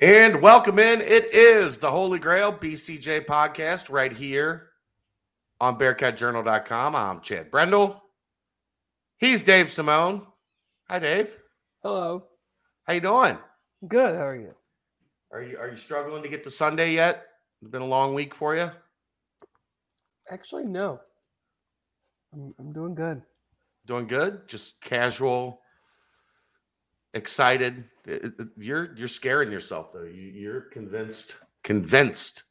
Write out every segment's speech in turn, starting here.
And welcome in. It is the Holy Grail BCJ podcast right here on BearcatJournal.com. I'm Chad Brendel. He's Dave Simone. Hi, Dave. Hello. How you doing? Good. How are you? Are you are you struggling to get to Sunday yet? It's been a long week for you. Actually, no. I'm, I'm doing good. Doing good. Just casual, excited. It- it- You're you're scaring yourself though. You, you're convinced convinced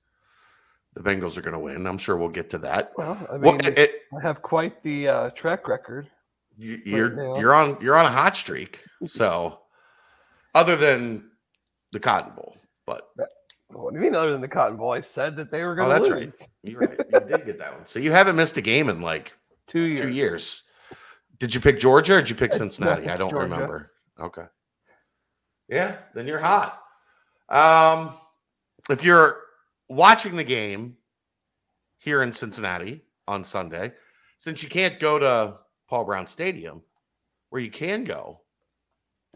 the Bengals are going to win. I'm sure we'll get to that. Well, I mean, Well, it- it- I have quite the uh, track record. you, you're now. you're on you're on a hot streak. So, other than the Cotton Bowl, but What do you mean, other than the Cotton Bowl? I said that they were oh, going to that's lose. right. You're right. You did get that one. So you haven't missed a game in like Two years. two years. Did you pick Georgia or did you pick Cincinnati? no, I don't Georgia. remember. Okay. Yeah, then you're hot. Um, if you're watching the game here in Cincinnati on Sunday, since you can't go to Paul Brown Stadium, where you can go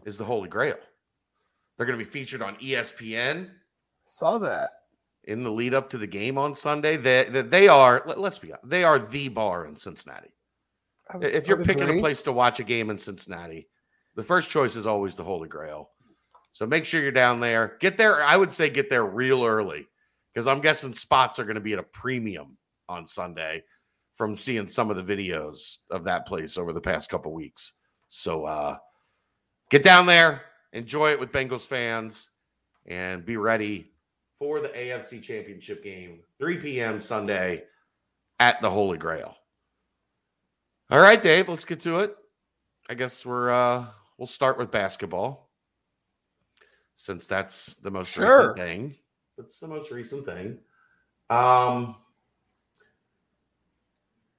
is the Holy Grail. They're going to be featured on ESPN Saw that. in the lead up to the game on Sunday. They, they, they are, let, us be honest, they are the bar in Cincinnati. Would- If you're picking a place to watch a game in Cincinnati, the first choice is always the Holy Grail. So make sure you're down there. Get there. I would say get there real early because I'm guessing spots are going to be at a premium on Sunday from seeing some of the videos of that place over the past couple weeks. So uh, get down there, enjoy it with Bengals fans, and be ready for the AFC Championship game, 3 p.m. Sunday at the Holy Grail. All right, Dave, let's get to it. I guess we're uh we'll start with basketball. Since that's the most Sure. recent thing. That's the most recent thing. Um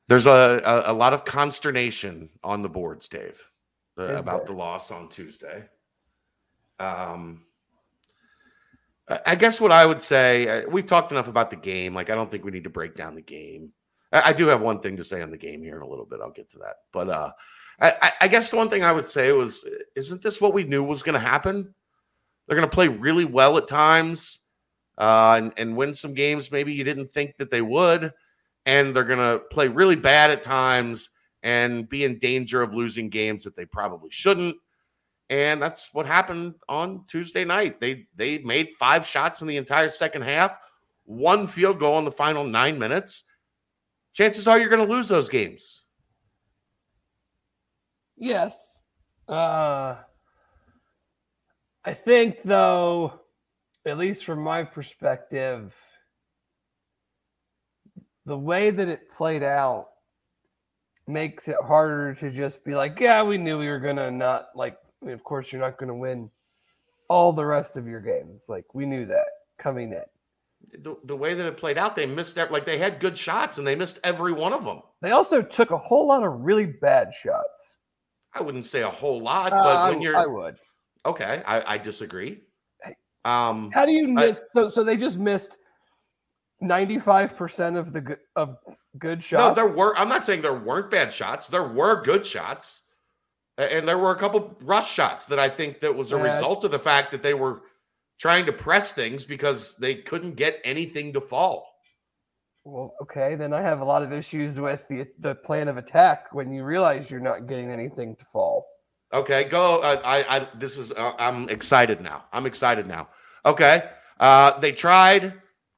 there's a, a, a lot of consternation on the boards, Dave, uh, Is about there? the loss on Tuesday. Um I I guess what I would say, uh, we've talked enough about the game. Like, I don't think we need to break down the game. I, I do have one thing to say on the game here in a little bit. I'll get to that. But uh, I, I- I guess the one thing I would say was, isn't this what we knew was going to happen? They're going to play really well at times uh, and, and win some games maybe you didn't think that they would. And they're going to play really bad at times and be in danger of losing games that they probably shouldn't. And that's what happened on Tuesday night. They they made five shots in the entire second half, one field goal in the final nine minutes. Chances are you're going to lose those games. Yes. Uh, I think, though, at least from my perspective, the way that it played out makes it harder to just be like, yeah, we knew we were going to not, like, I mean, of course, you're not going to win all the rest of your games. Like, we knew that coming in. The, the way that it played out, they missed ev- like they had good shots and they missed every one of them. They also took a whole lot of really bad shots. I wouldn't say a whole lot, Uh, but I, when you're I would. Okay, I, I disagree. Um, How do you I- miss? so, so they just missed ninety-five percent of the good of good shots. no, there were. I'm not saying there weren't bad shots. There were good shots, and there were a couple rush shots that I think that was a Yeah. result of the fact that they were trying to press things because they couldn't get anything to fall. Well, okay, then I have a lot of issues with the the plan of attack when you realize you're not getting anything to fall. Okay, go. Uh, I, I, this is. Uh, I'm excited now. I'm excited now. Okay, uh, they tried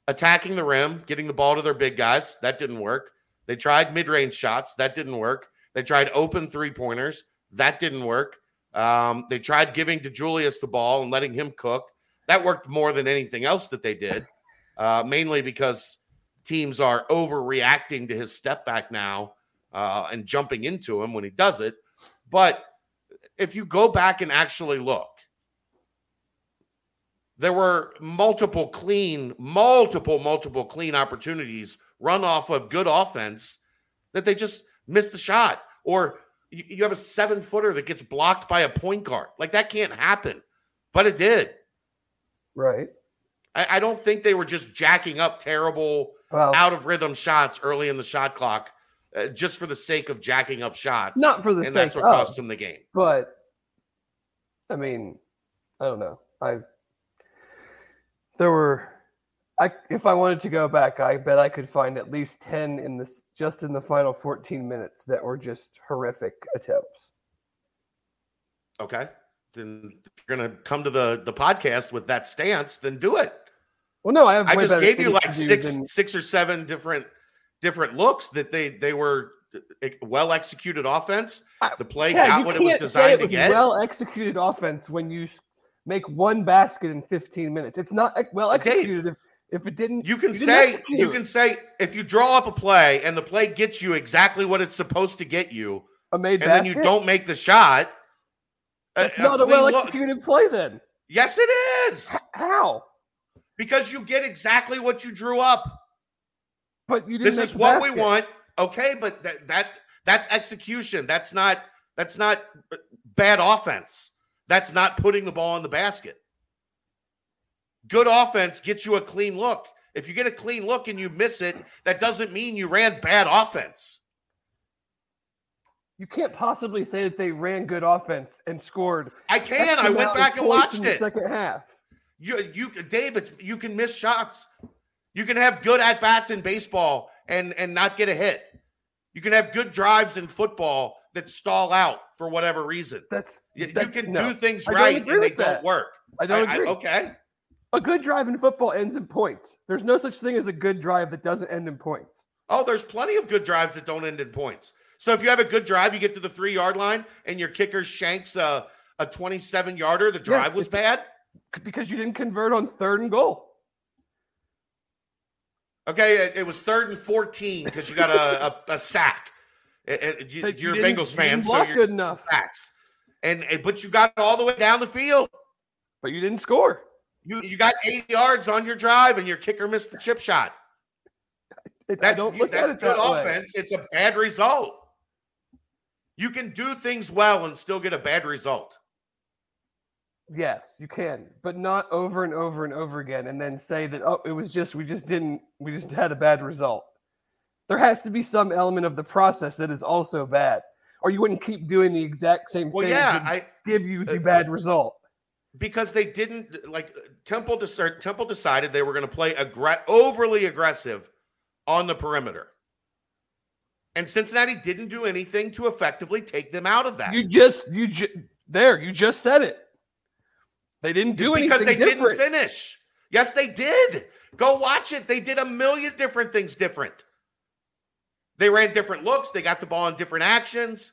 attacking the rim, getting the ball to their big guys. That didn't work. They tried mid-range shots. That didn't work. They tried open three pointers. That didn't work. Um, they tried giving to Julius the ball and letting him cook. That worked more than anything else that they did, uh, mainly because teams are overreacting to his step back now uh, and jumping into him when he does it. But if you go back and actually look, there were multiple clean, multiple, multiple clean opportunities run off of good offense that they just missed the shot. Or you, you have a seven footer that gets blocked by a point guard. Like that can't happen, but it did. Right. I, I don't think they were just jacking up terrible, Well, out of rhythm shots early in the shot clock uh, just for the sake of jacking up shots. not for the and sake that's what of, cost him the game. but I mean, I don't know. I There were, I if I wanted to go back, I bet I could find at least ten in this just in the final fourteen minutes that were just horrific attempts. Okay, then if you're gonna come to the the podcast with that stance, then do it. Well, no, I have. I just gave you like six than- six or seven different different looks that they they were eh, eh, well executed offense. The play Yeah, got what it was designed it to get. well executed offense when you make one basket in 15 minutes. It's not well Dave, executed if, if it didn't. You can didn't say you can say if you draw up a play and the play gets you exactly what it's supposed to get you, a made and basket. then you don't make the shot. a not a well executed play. Then Yes, it is how? because you get exactly what you drew up. But you didn't. This is what we want. Okay, but that that that's execution. That's not that's not bad offense. That's not putting the ball in the basket. Good offense gets you a clean look. If you get a clean look and you miss it, that doesn't mean you ran bad offense. You can't possibly say that they ran good offense and scored. I can. I went back and watched it. Second half. You, you, Dave, it's, you can miss shots. You can have good at bats in baseball and and not get a hit. You can have good drives in football that stall out for whatever reason. That's You, you can no. do things right and they with don't work. I don't I- I- agree. okay. A good drive in football ends in points. There's no such thing as a good drive that doesn't end in points. Oh, there's plenty of good drives that don't end in points. So if you have a good drive, you get to the three yard line and your kicker shanks a, a 27 yarder, the drive was bad. Because you didn't convert on third and goal. Okay, it, it was third and 14 because you got a, a, a sack. It- you, But you you're a Bengals fan, so you're good enough. sacks. And, and but you got all the way down the field. But you didn't score. You you got 80 yards on your drive, and your kicker missed the chip shot. It- That's don't you- look that's at it good that way. offense. It's a bad result. You can do things well and still get a bad result. Yes, you can, but not over and over and over again, and then say that oh, it was just we just didn't we just had a bad result. There has to be some element of the process that is also bad, or you wouldn't keep doing the exact same Well, things yeah, I give you the uh, bad result. because they didn't like Temple. Dec- Temple decided they were going to play aggr- overly aggressive on the perimeter, and Cincinnati didn't do anything to effectively take them out of that. You just you ju- there you just said it. They didn't do anything because they different. didn't finish. Yes, they did. Go watch it. They did a million different things different. They ran different looks. They got the ball in different actions,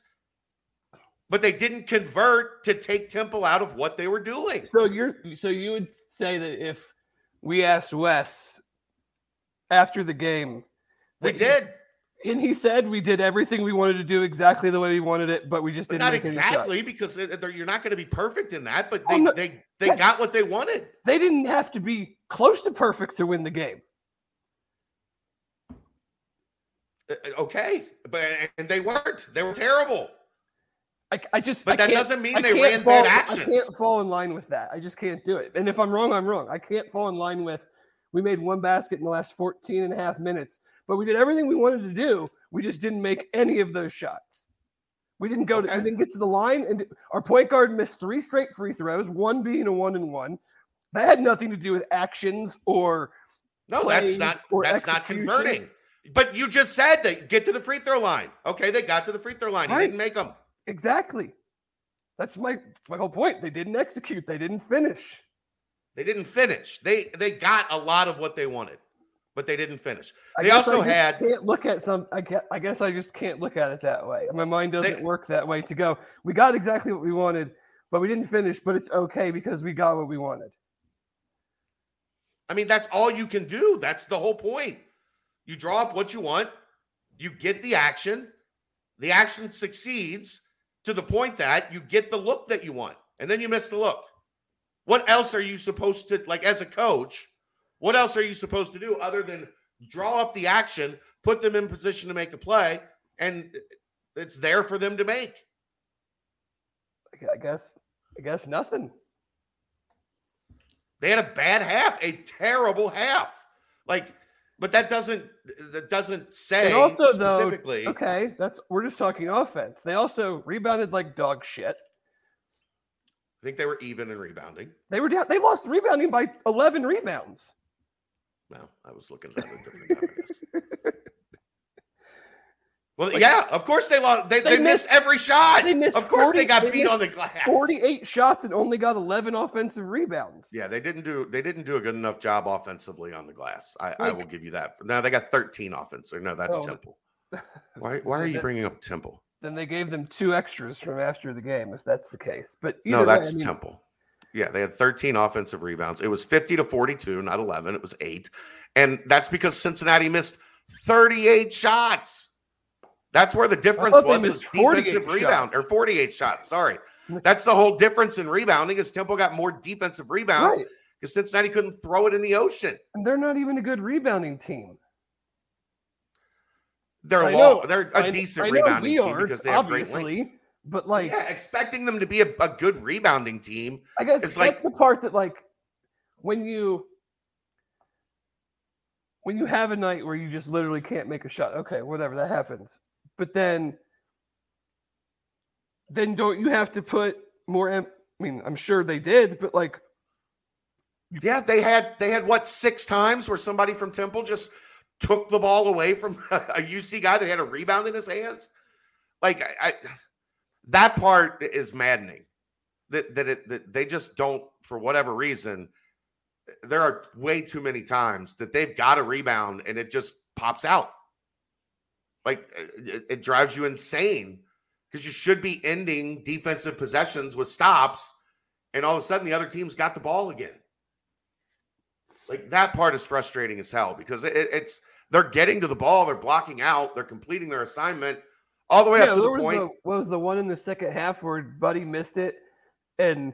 but they didn't convert to take Temple out of what they were doing. So you're so you would say that if we asked Wes after the game, We that- did, and he said we did everything we wanted to do exactly the way we wanted it, but we just but didn't not exactly because you're not going to be perfect in that. But Oh, they no. they they Yeah. got what they wanted. They didn't have to be close to perfect to win the game. Uh, Okay, but and they weren't. They were terrible. I, I just But I that doesn't mean I they ran fall, bad I can't fall in line with that. I just can't do it. And if I'm wrong, I'm wrong. I can't fall in line with we made one basket in the last 14 and a half minutes, but we did everything we wanted to do. We just didn't make any of those shots. We didn't go to Okay. we didn't get to the line, and our point guard missed three straight free throws, one being a one and one. That had nothing to do with actions or No, that's not that's not converting. But you just said they get to the free throw line. Okay, they got to the free throw line. You didn't make them. exactly. That's my my whole point. They didn't execute. They didn't finish. They didn't finish. They they got a lot of what they wanted, but they didn't finish. I They I also just had- can't look at some. I can't, I guess I just can't look at it that way. My mind doesn't They- work that way. To go, we got exactly what we wanted, but we didn't finish. But it's okay because we got what we wanted. I mean, that's all you can do. That's the whole point. You draw up what you want, you get the action, the action succeeds to the point that you get the look that you want, and then you miss the look. What else are you supposed to, like, as a coach, what else are you supposed to do other than draw up the action, put them in position to make a play, and it's there for them to make? I guess. I guess nothing. They had a bad half, a terrible half. Like, but that doesn't that doesn't say And also, though, okay, that's we're just talking offense. They also rebounded like dog shit. I think they were even in rebounding. They were down. They lost rebounding by 11 rebounds. No, I was looking at a different time. I guess. Well, yeah, of course they lost. They, They they, missed, missed- every shot. they missed of course 40 they got they beat on the glass. 48 shots and only got 11 offensive rebounds. Yeah, they didn't do they didn't do a good enough job offensively on the glass. I, I will give you that. No, they got 13 offense. Or no, that's Oh. Temple. Why why are you bringing up Temple? Then they gave them two extras from after the game, if that's the case. But No, either way, that's I mean, Temple. Yeah, they had 13 offensive rebounds. It was 50 to 42, not 11. It was eight. And that's because Cincinnati missed 38 shots. That's where the difference was, 48 defensive rebound or 48 shots. Sorry. That's the whole difference in rebounding is Temple got more defensive rebounds right. because Cincinnati couldn't throw it in the ocean. And they're not even a good rebounding team. They're I low. know- They're a I- decent I rebounding team because they have great length. But like, yeah, expecting them to be a, a good rebounding team. I guess it's like- the part that like when you when you have a night where you just literally can't make a shot. Okay, whatever that happens. But then then don't you have to put more em- I mean, I'm sure they did, but like Yeah, they had they had what six times where somebody from Temple just took the ball away from a UC guy that had a rebound in his hands. Like I, I that part is maddening. That that, it, that they just don't for whatever reason. There are way too many times that they've got a rebound and it just pops out. Like it, it drives you insane because you should be ending defensive possessions with stops, and all of a sudden the other team's got the ball again. Like that part is frustrating as hell because it, it's they're getting to the ball, they're blocking out, they're completing their assignment all the way yeah, up to the point. the what was the one in the second half where Buddy missed it and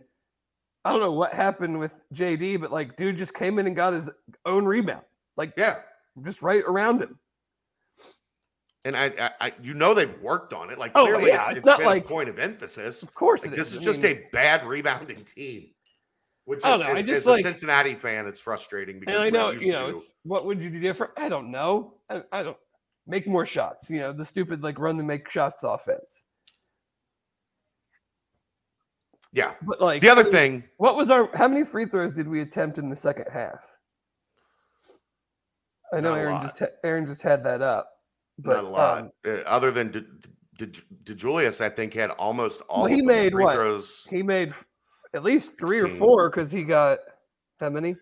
I don't know what happened with JD, but like dude just came in and got his own rebound. Like yeah, just right around him. and I, I, I, you know, they've worked on it. Like Oh, clearly, yeah, it's, it's it's not like- a point of emphasis. Of course Like, this is I just mean, a bad rebounding team. Which is, I know, I just as a Cincinnati fan, it's frustrating because I know, you know, what would you do different? I don't know. I, I don't make more shots. You know, the stupid like run the make shots offense. yeah. But like The other thing, what was our how many free throws did we attempt in the second half? I know Aaron lot. just Aaron just had that up, but not a lot. um, Uh, other than De, De, De Julius, I think had almost all. Well, he made free what? throws. he made at least three or four because he got how many?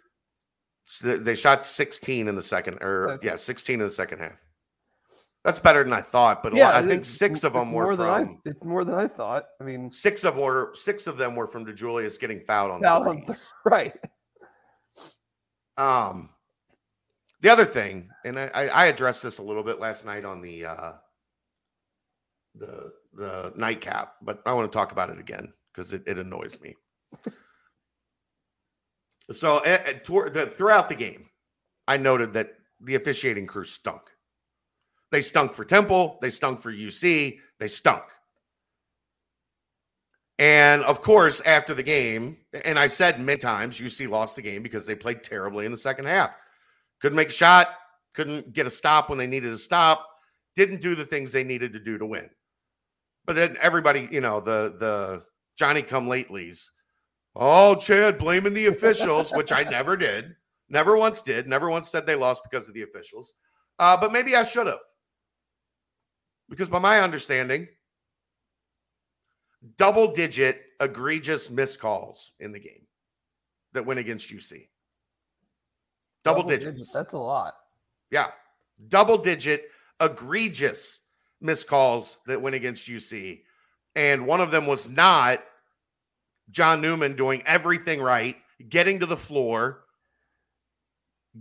So they shot 16 in the second, or Okay. yeah, 16 in the second half. That's better than I thought, but Yeah, lot, I think six of them were than I. from It's more than I thought. I mean, six of were six of them were from DeJulius getting fouled on foul on threes. right. Um, the other thing, and I, I addressed this a little bit last night on the uh, the the nightcap, but I want to talk about it again because it, it annoys me. so eh, eh, toward the, throughout the game, I noted that the officiating crew stunk. They stunk for Temple. They stunk for UC. They stunk. And of course, after the game, and I said many times, UC lost the game because they played terribly in the second half. Couldn't make a shot, couldn't get a stop when they needed a stop, didn't do the things they needed to do to win. But then everybody, you know, the the Johnny come latelys. Oh, Chad blaming the officials, which I never did. Never once did. Never once said they lost because of the officials. Uh, but maybe I should have. Because by my understanding, double digit egregious miscalls in the game that went against UC. Double, digits. That's a lot. Yeah. Double digit egregious miscalls that went against UC. And one of them was not John Newman doing everything right, getting to the floor,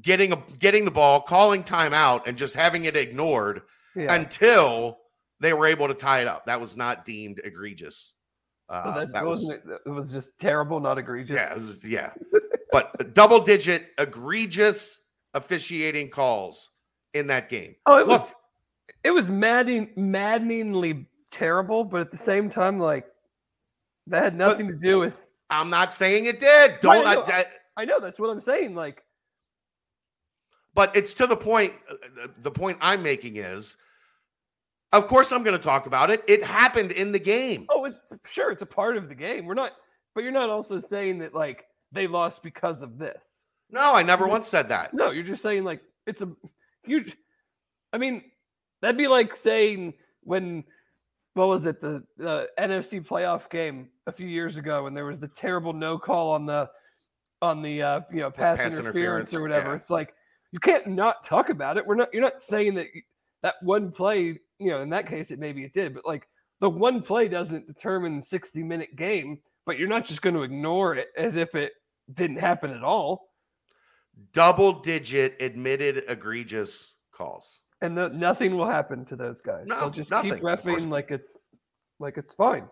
getting a getting the ball, calling timeout, and just having it ignored Yeah. until they were able to tie it up. That was not deemed egregious. Uh, that, was, it, it was just terrible, not egregious. yeah, was, yeah. but double digit egregious officiating calls in that game. Oh, it Look, was it was maddening, maddeningly terrible, but at the same time, like that had nothing to do with. I'm not saying it did. Don't. I, I- I know that's what I'm saying. Like, but it's to the point. uh, The point I'm making is, of course, I'm going to talk about it. It happened in the game. oh, it's sure it's a part of the game. We're not but you're not also saying that like they lost because of this. No, I never You're once just- said that. No, you're just saying like it's a huge. I mean, that'd be like saying when what was it the, the NFC playoff game a few years ago when there was the terrible no call on the on the uh, you know pass, pass interference, interference, or whatever. yeah. It's like you can't not talk about it. We're not. You're not saying that that one play. You know, in that case, it maybe it did, but like the one play doesn't determine 60 minute game. But you're not just going to ignore it as if it didn't happen at all. Double digit admitted egregious calls. and the, nothing will happen to those guys. No, They'll just nothing, keep refing like it's like it's fine.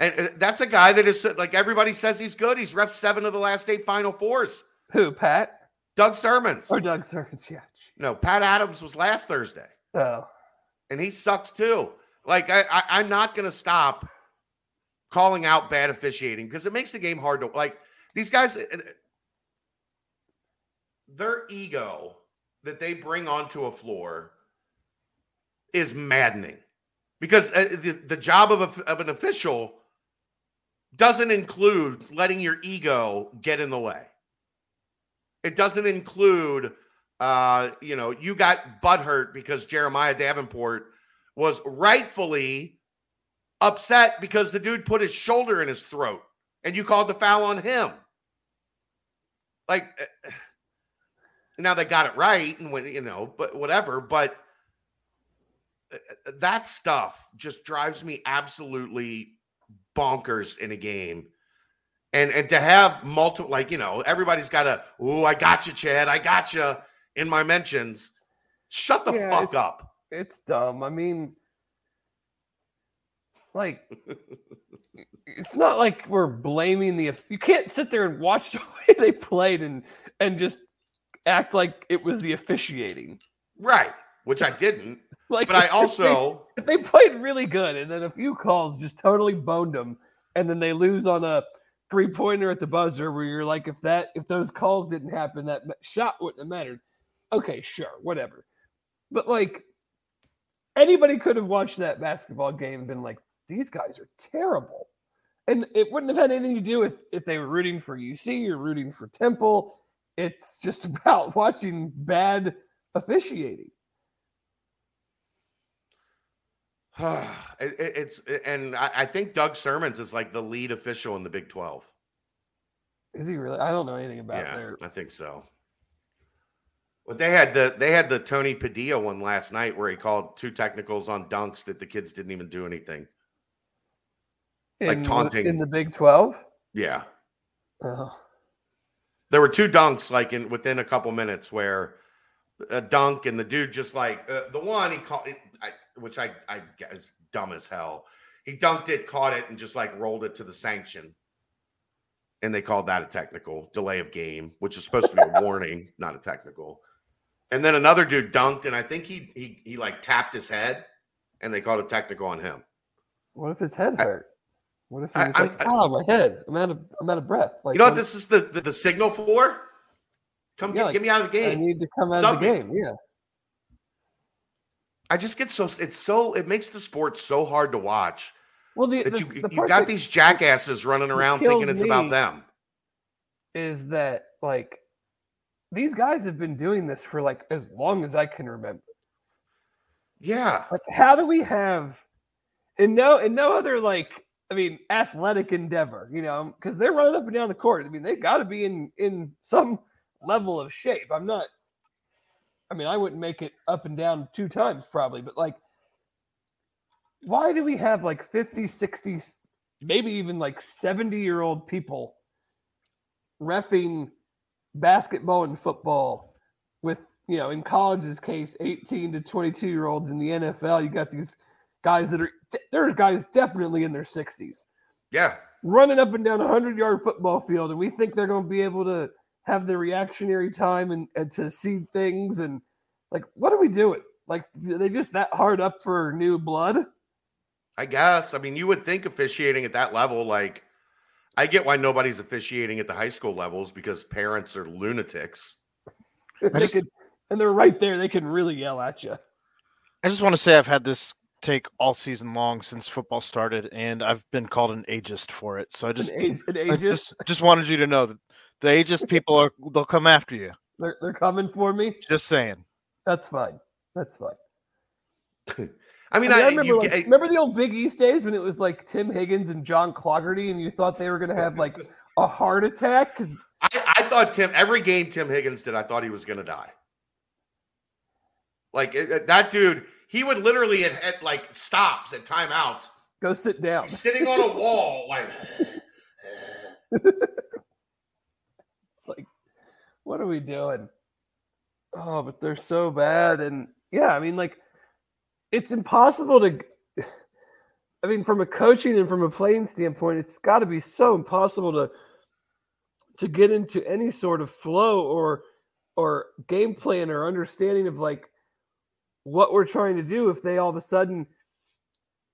And that's a guy that is like everybody says he's good. He's ref seven of the last eight Final Fours. Who, Pat Doug Sirmons. or Doug Sirmons? Yeah. No, Pat Adams was last Thursday, Oh, and he sucks too. Like I, I I'm not to stop calling out bad officiating because it makes the game hard to like these guys. uh, Their ego that they bring onto a floor is maddening because uh, the, the job of, a, of an official doesn't include letting your ego get in the way. It doesn't include, uh, you know, you got butthurt because Jeremiah Davenport was rightfully upset because the dude put his shoulder in his throat and you called the foul on him. Like, uh, now they got it right and when, you know, but whatever. But uh, that stuff just drives me absolutely bonkers in a game. And and to have multiple like, you know, everybody's got a, oh, I got you, Chad. I got you in my mentions. Shut the Yeah, fuck it's- up. it's dumb. I mean, like, it's not like we're blaming the. You can't sit there and watch the way they played and and just act like it was the officiating. Right. Which I didn't. Like, But I if they- also if they played really good and then a few calls just totally boned them and then they lose on a three pointer at the buzzer where you're like if that if those calls didn't happen that shot wouldn't have mattered okay sure whatever. But like anybody could have watched that basketball game and been like these guys are terrible. And it wouldn't have had anything to do with if they were rooting for UC or rooting for Temple. It's just about watching bad officiating. It, it- it's and I, I think Doug Sirmons is like the lead official in the Big 12. is he really? I don't know anything about yeah, their I think so. But they had the they had the Tony Padilla one last night where he called two technicals on dunks that the kids didn't even do anything. like taunting. in the Big Twelve. Yeah. Oh, There were two dunks like in within a couple minutes where a dunk and the dude just like uh, the one he caught it, I, which I I guess dumb as hell. He dunked it, caught it, and just like rolled it to the sanction. And they called that a technical delay of game, which is supposed to be a warning, not a technical. And then another dude dunked, and I think he he he like tapped his head, and they called a technical on him. what if his head I- hurt? What if he I- was I'm- like, "Oh, my head! I'm out of I'm out of breath." Like, You know what this is the the, the signal for? Come Yeah, get, like, get me out of the game. I need to come out of the me. game. Yeah, I just get so it's so it makes the sport so hard to watch well, the, that the, you the you got these jackasses running around thinking it's about them. is that like these guys have been doing this for like as long as I can remember. Yeah, Like, how do we have in no in no other like I mean athletic endeavor, you know, because they're running up and down the court. I mean, they've got to be in in some level of shape. I'm not. I mean, I wouldn't make it up and down two times probably, but like, why do we have like 50, 60, maybe even like 70 year old people refing basketball and football with you know in college's case 18 to 22 year olds in the nfl you got these guys that are there are guys definitely in their 60s yeah. running up and down a 100 yard football field and we think they're going to be able to have the reactionary time and, and to see things and like what are we doing like are they just that hard up for new blood I guess. I mean, you would think officiating at that level, like I get why nobody's officiating at the high school levels because parents are lunatics. they just- could and they're right there they can really yell at you I just want to say I've had this take all season long since football started, and I've been called an ageist for it. So I just, an, age, an I just, just wanted you to know that the ageist people are they'll come after you. They're, they're coming for me. Just saying. That's fine. That's fine. I mean, I, mean, I, I remember, like, get- remember the old Big East days when it was like Tim Higgins and John Clougherty, and you thought they were going to have like a heart attack because I, I thought Tim every game Tim Higgins did, I thought he was going to die. Like it- it- that dude, he would literally at, at like stops at timeouts, go sit down. sitting on a wall, like It's like, what are we doing? Oh, but they're so bad. And yeah, I mean, like, it's impossible to. I mean, from a coaching and from a playing standpoint, it's got to be so impossible to to get into any sort of flow or or game plan or understanding of like what we're trying to do if they all of a sudden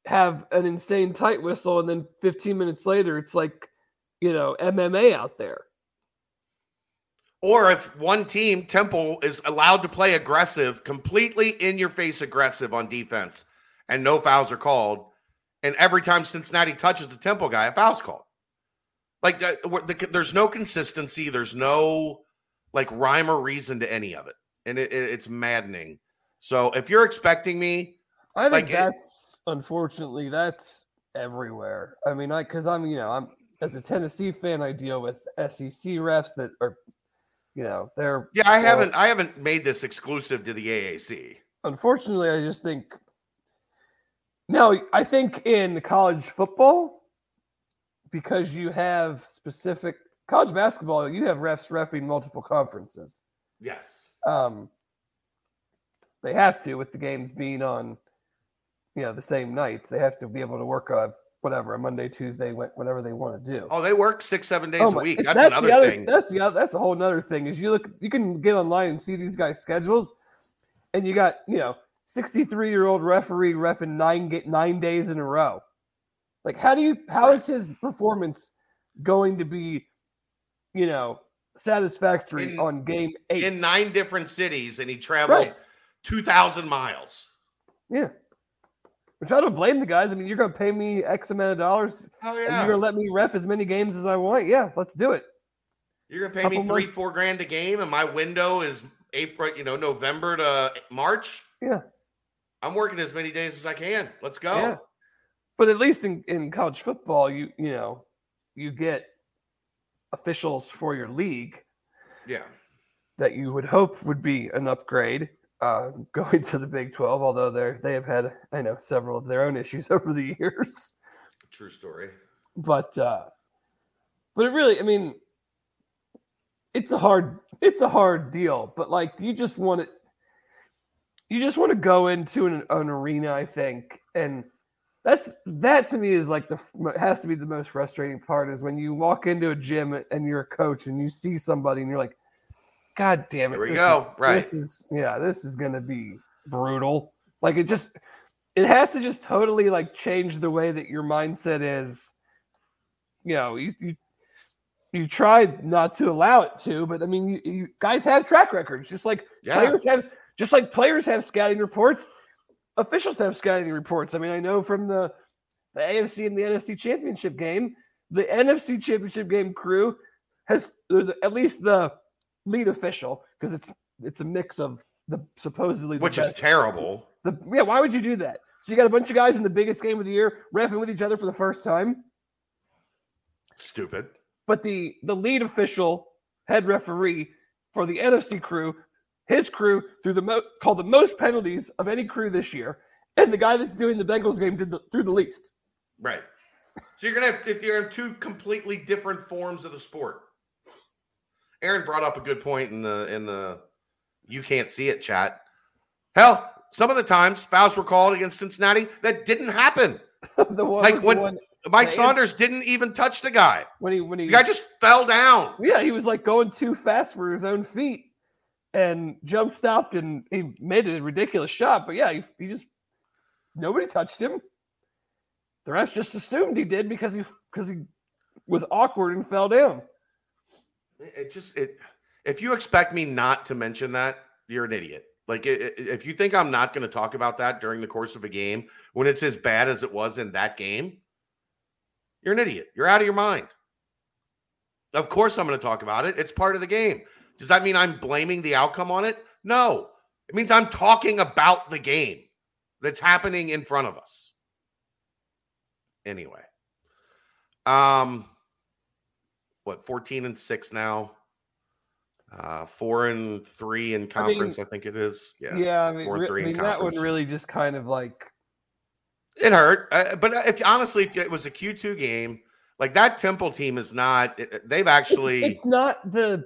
have an insane tight whistle and then 15 minutes later it's like you know MMA out there. Or if one team, Temple, is allowed to play aggressive, completely in your face aggressive on defense, and no fouls are called, and every time Cincinnati touches the Temple guy, a foul's called. Like uh, the, there's no consistency, there's no like rhyme or reason to any of it, and it, it- it's maddening. So if you're expecting me, I think Like, it- that's unfortunately that's everywhere. I mean, I because I'm you know I'm as a Tennessee fan, I deal with SEC refs that are you know they're yeah, I haven't I haven't made this exclusive to the AAC. unfortunately I just think no, I think in college football because you have specific college basketball, you have refs refing multiple conferences. Yes. Um, they have to with the games being on, you know, the same nights. They have to be able to work a whatever a Monday, Tuesday, wh- whatever they want to do. Oh, they work six, seven days Oh a week. and That's, another the other, thing. That's the other, that's a whole other thing. Is you look, you can get online and see these guys' schedules, and you got you know sixty three year old referee refing nine ga- nine days in a row. Like, how do you? How is his performance going to be, you know, satisfactory In- on game eight? in nine different cities, and he traveled Right. two thousand miles. Yeah. Which I don't blame the guys. I mean, you're going to pay me X amount of dollars, Oh and you're going to let me ref as many games as I want. Yeah, let's do it. You're gonna pay me couple three, months- four grand a game, and my window is April, you know, November to March. Yeah. I'm working as many days as I can. Let's go. Yeah. But at least in, in college football, you you know, you get officials for your league Yeah. that you would hope would be an upgrade uh, going to the Big Twelve. Although they're they have had I know several of their own issues over the years. True story. but uh but it really i mean it's a hard it's a hard deal but like you just want it you just want to go into an, an arena i think and that's that to me is like the has to be the most frustrating part is when you walk into a gym and you're a coach and you see somebody and you're like god damn it Here we this go, is- right. this is yeah this is gonna be brutal. Like it just it has to just totally like change the way that your mindset is. You know you you, you tried not to allow it to but i mean you, you guys have track records just like Yeah. players have just like players have scouting reports. Officials have scouting reports. I mean i know from the the afc and the nfc championship game the nfc championship game crew has at least the lead official because it's it's a mix of the supposedly the Which is terrible. the, yeah, why would you do that? So you got a bunch of guys in the biggest game of the year reffing with each other for the first time, Stupid. but the the lead official, head referee for the NFC crew, his crew threw the mo- called the most penalties of any crew this year, and the guy that's doing the Bengals game did the, threw the least. Right. So you're gonna have if you're in two completely different forms of the sport. Aaron brought up a good point in the in the you can't see it chat. Hell, some of the times fouls were called against Cincinnati that didn't happen. the one, Like when- one Mike Saunders didn't even touch the guy. when he when he The guy just fell down. yeah he was like going too fast for his own feet and jump stopped and he made a ridiculous shot. But yeah, he, he just nobody touched him. The refs just assumed he did because he because he was awkward and fell down. It just it if you expect me not to mention that, you're an idiot. Like, if you think I'm not going to talk about that during the course of a game when it's as bad as it was in that game, you're an idiot. You're out of your mind. Of course, I'm going to talk about it. It's part of the game. Does that mean I'm blaming the outcome on it? No. It means I'm talking about the game that's happening in front of us. Anyway. Um what 14 and 6 now. Uh 4 and 3 in I mean, conference, I, think it is. Yeah. Yeah, I mean, four and re- three I in mean that one really just kind of like It hurt. Uh, but if honestly, if it was a Q2 game, like that Temple team is not they've actually it's, not the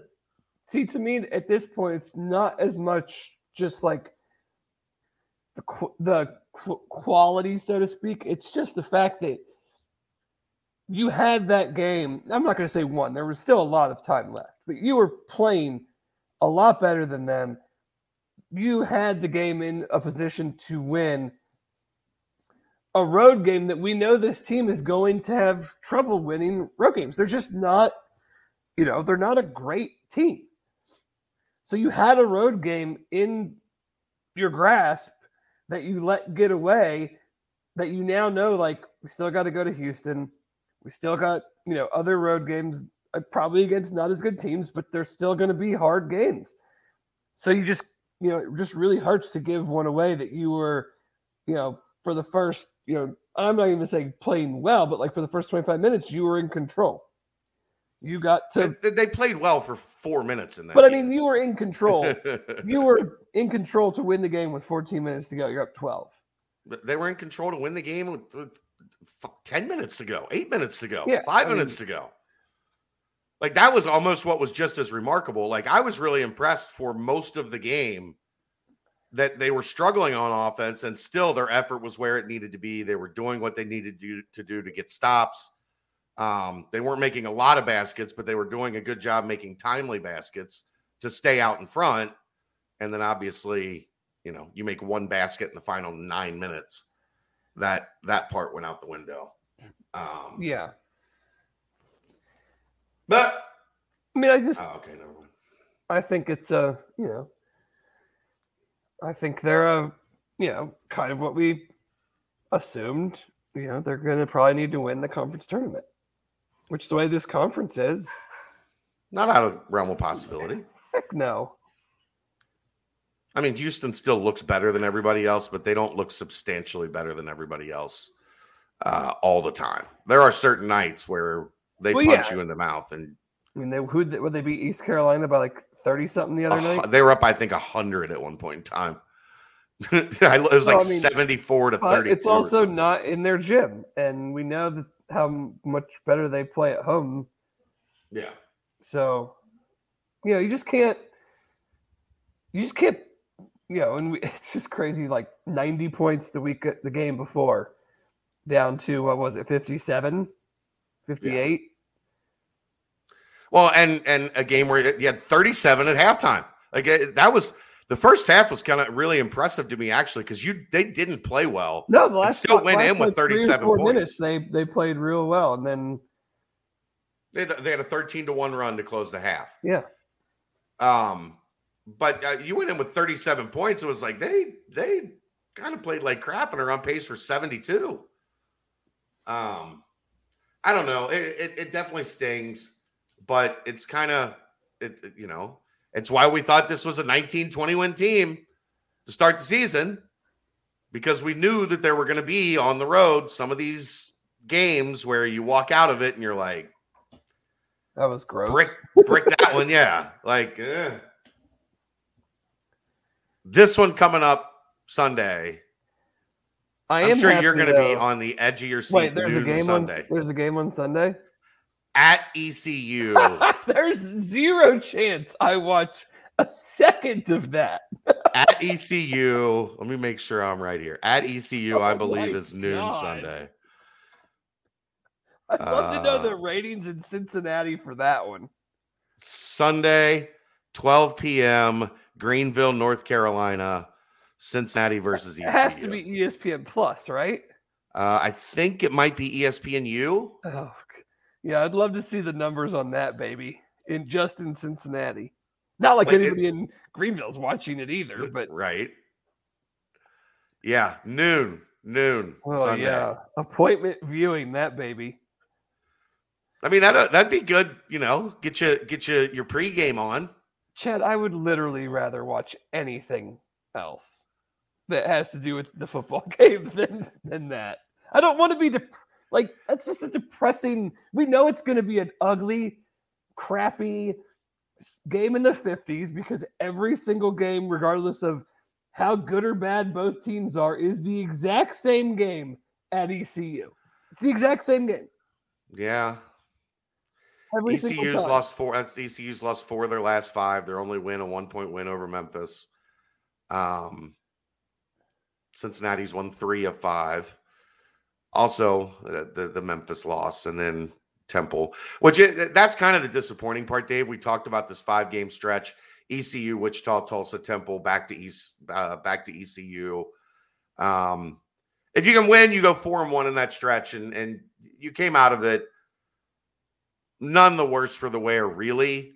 see to me at this point it's not as much just like the the qu- quality so to speak it's just the fact that you had that game i'm not going to say one there was still a lot of time left but you were playing a lot better than them you had the game in a position to win a road game that we know this team is going to have trouble winning road games they're just not you know, they're not a great team. So you had a road game in your grasp that you let get away that you now know like we still got to go to Houston. We still got, you know, other road games uh, probably against not as good teams, but they're still going to be hard games. So you just, you know, it just really hurts to give one away that you were, you know, for the first, you know, I'm not even saying playing well, but like for the first 25 minutes, you were in control. You got to they, they played well for 4 minutes in that. but I mean, you were in control. you were in control to win the game with 14 minutes to go. You're up 12. But they were in control to win the game with, 10 minutes to go, eight minutes to go, Yeah, five I mean- minutes to go. Like that was almost what was just as remarkable. Like I was really impressed for most of the game that they were struggling on offense and still their effort was where it needed to be. They were doing what they needed to do to, do to get stops. Um, they weren't making a lot of baskets, but they were doing a good job making timely baskets to stay out in front. And then obviously, you know, you make one basket in the final nine minutes. That that part went out the window. Um, Yeah. but I mean, I just, oh, okay, never mind. I think it's a, you know, I think they're a, you know, kind of what we assumed. You know, they're going to probably need to win the conference tournament, which the way this conference is, Not out of realm of possibility. heck no. I mean, Houston still looks better than everybody else, but they don't look substantially better than everybody else uh, all the time. There are certain nights where they Well, punch yeah. you in the mouth, and I mean, they who would they beat East Carolina by like 30 something the other hu- night? they were up, I think, hundred at one point in time. It was Well, like I mean, seventy-four to thirty. it's also not in their gym, and we know that how much better they play at home. yeah. So, you know, you just can't, you just can't, know, and we, it's just crazy. Like ninety points the week the game before, down to what was it, 57, 58? Well, and and a game where you had 37 at halftime. Like that was the first half was kind of really impressive to me actually because you they didn't play well. No, the last still went last, in with like, 37 points. minutes. They they played real well, and then They had, they had a 13 to one run to close the half. yeah, Um, but uh, you went in with 37 points. It was like they they kind of played like crap and are on pace for 72. Um, I don't know. It it, it definitely stings, but it's kind of it, it- you know it's why we thought this was a 19 20 win team to start the season because we knew that there were going to be on the road some of these games where you walk out of it and you're like that was gross. brick brick that one yeah like eh. This one coming up sunday I i'm sure you're going to be on the edge of your seat Wait, there's a game sunday on there's a game on Sunday. at ecu there's zero chance I watch a second of that. at ecu let me make sure i'm right here at ecu i Oh believe my is noon God. sunday I'd love to know Uh, the ratings in Cincinnati for that one. sunday 12 p.m greenville north carolina cincinnati versus ecu It has to be ESPN Plus, right? uh, i think it might be espnu Oh, yeah. I'd love to see the numbers on that baby in just in Cincinnati. Not like, Like, it- anybody in Greenville's watching it either, but right. Yeah, noon, noon oh Sunday. yeah, appointment viewing that baby. I mean that that'd be good. You know, get you get you your pregame on. Chad, I would literally rather watch anything else that has to do with the football game than than that. I don't want to be like that's just a depressing. We know it's going to be an ugly, crappy game in the 50s because every single game regardless of how good or bad both teams are is the exact same game at ECU. It's the exact same game. Yeah, Every ECU's lost four. That's ECU's lost four of their last five. Their only win, a one point win over Memphis. Um, Cincinnati's won three of five. Also, uh, the the Memphis loss, and then Temple, which it, that's kind of the disappointing part, Dave. We talked about this five game stretch: ECU, Wichita, Tulsa, Temple, back to East, uh, back to ECU. Um, if you can win, you go four and one in that stretch, and and you came out of it none the worse for the wear, really.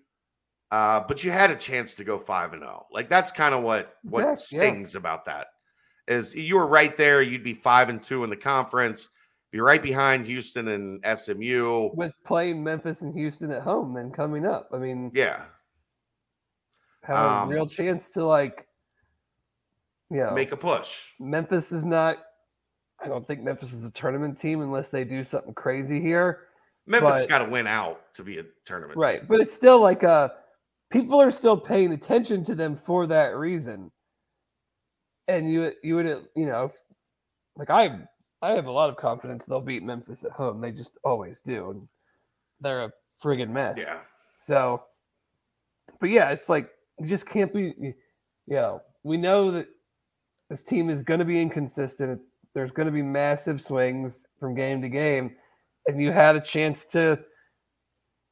Uh, but you had a chance to go five and zero. Like that's kind of what what yeah. stings about that is you were right there. You'd be five and two in the conference. Be right behind Houston and SMU. with playing Memphis and Houston at home then coming up. I mean, Yeah, have Um, a real chance to like you know make a push. Memphis is not I don't think Memphis is a tournament team unless they do something crazy here. Memphis has got to win out to be a tournament. Right. team. But it's still like uh people are still paying attention to them for that reason. And you you would you know like I I have a lot of confidence they'll beat Memphis at home. They just always do. And they're a friggin' mess. Yeah. So, but yeah, it's like you just can't be. You know, we know that this team is going to be inconsistent. There's going to be massive swings from game to game, and you had a chance to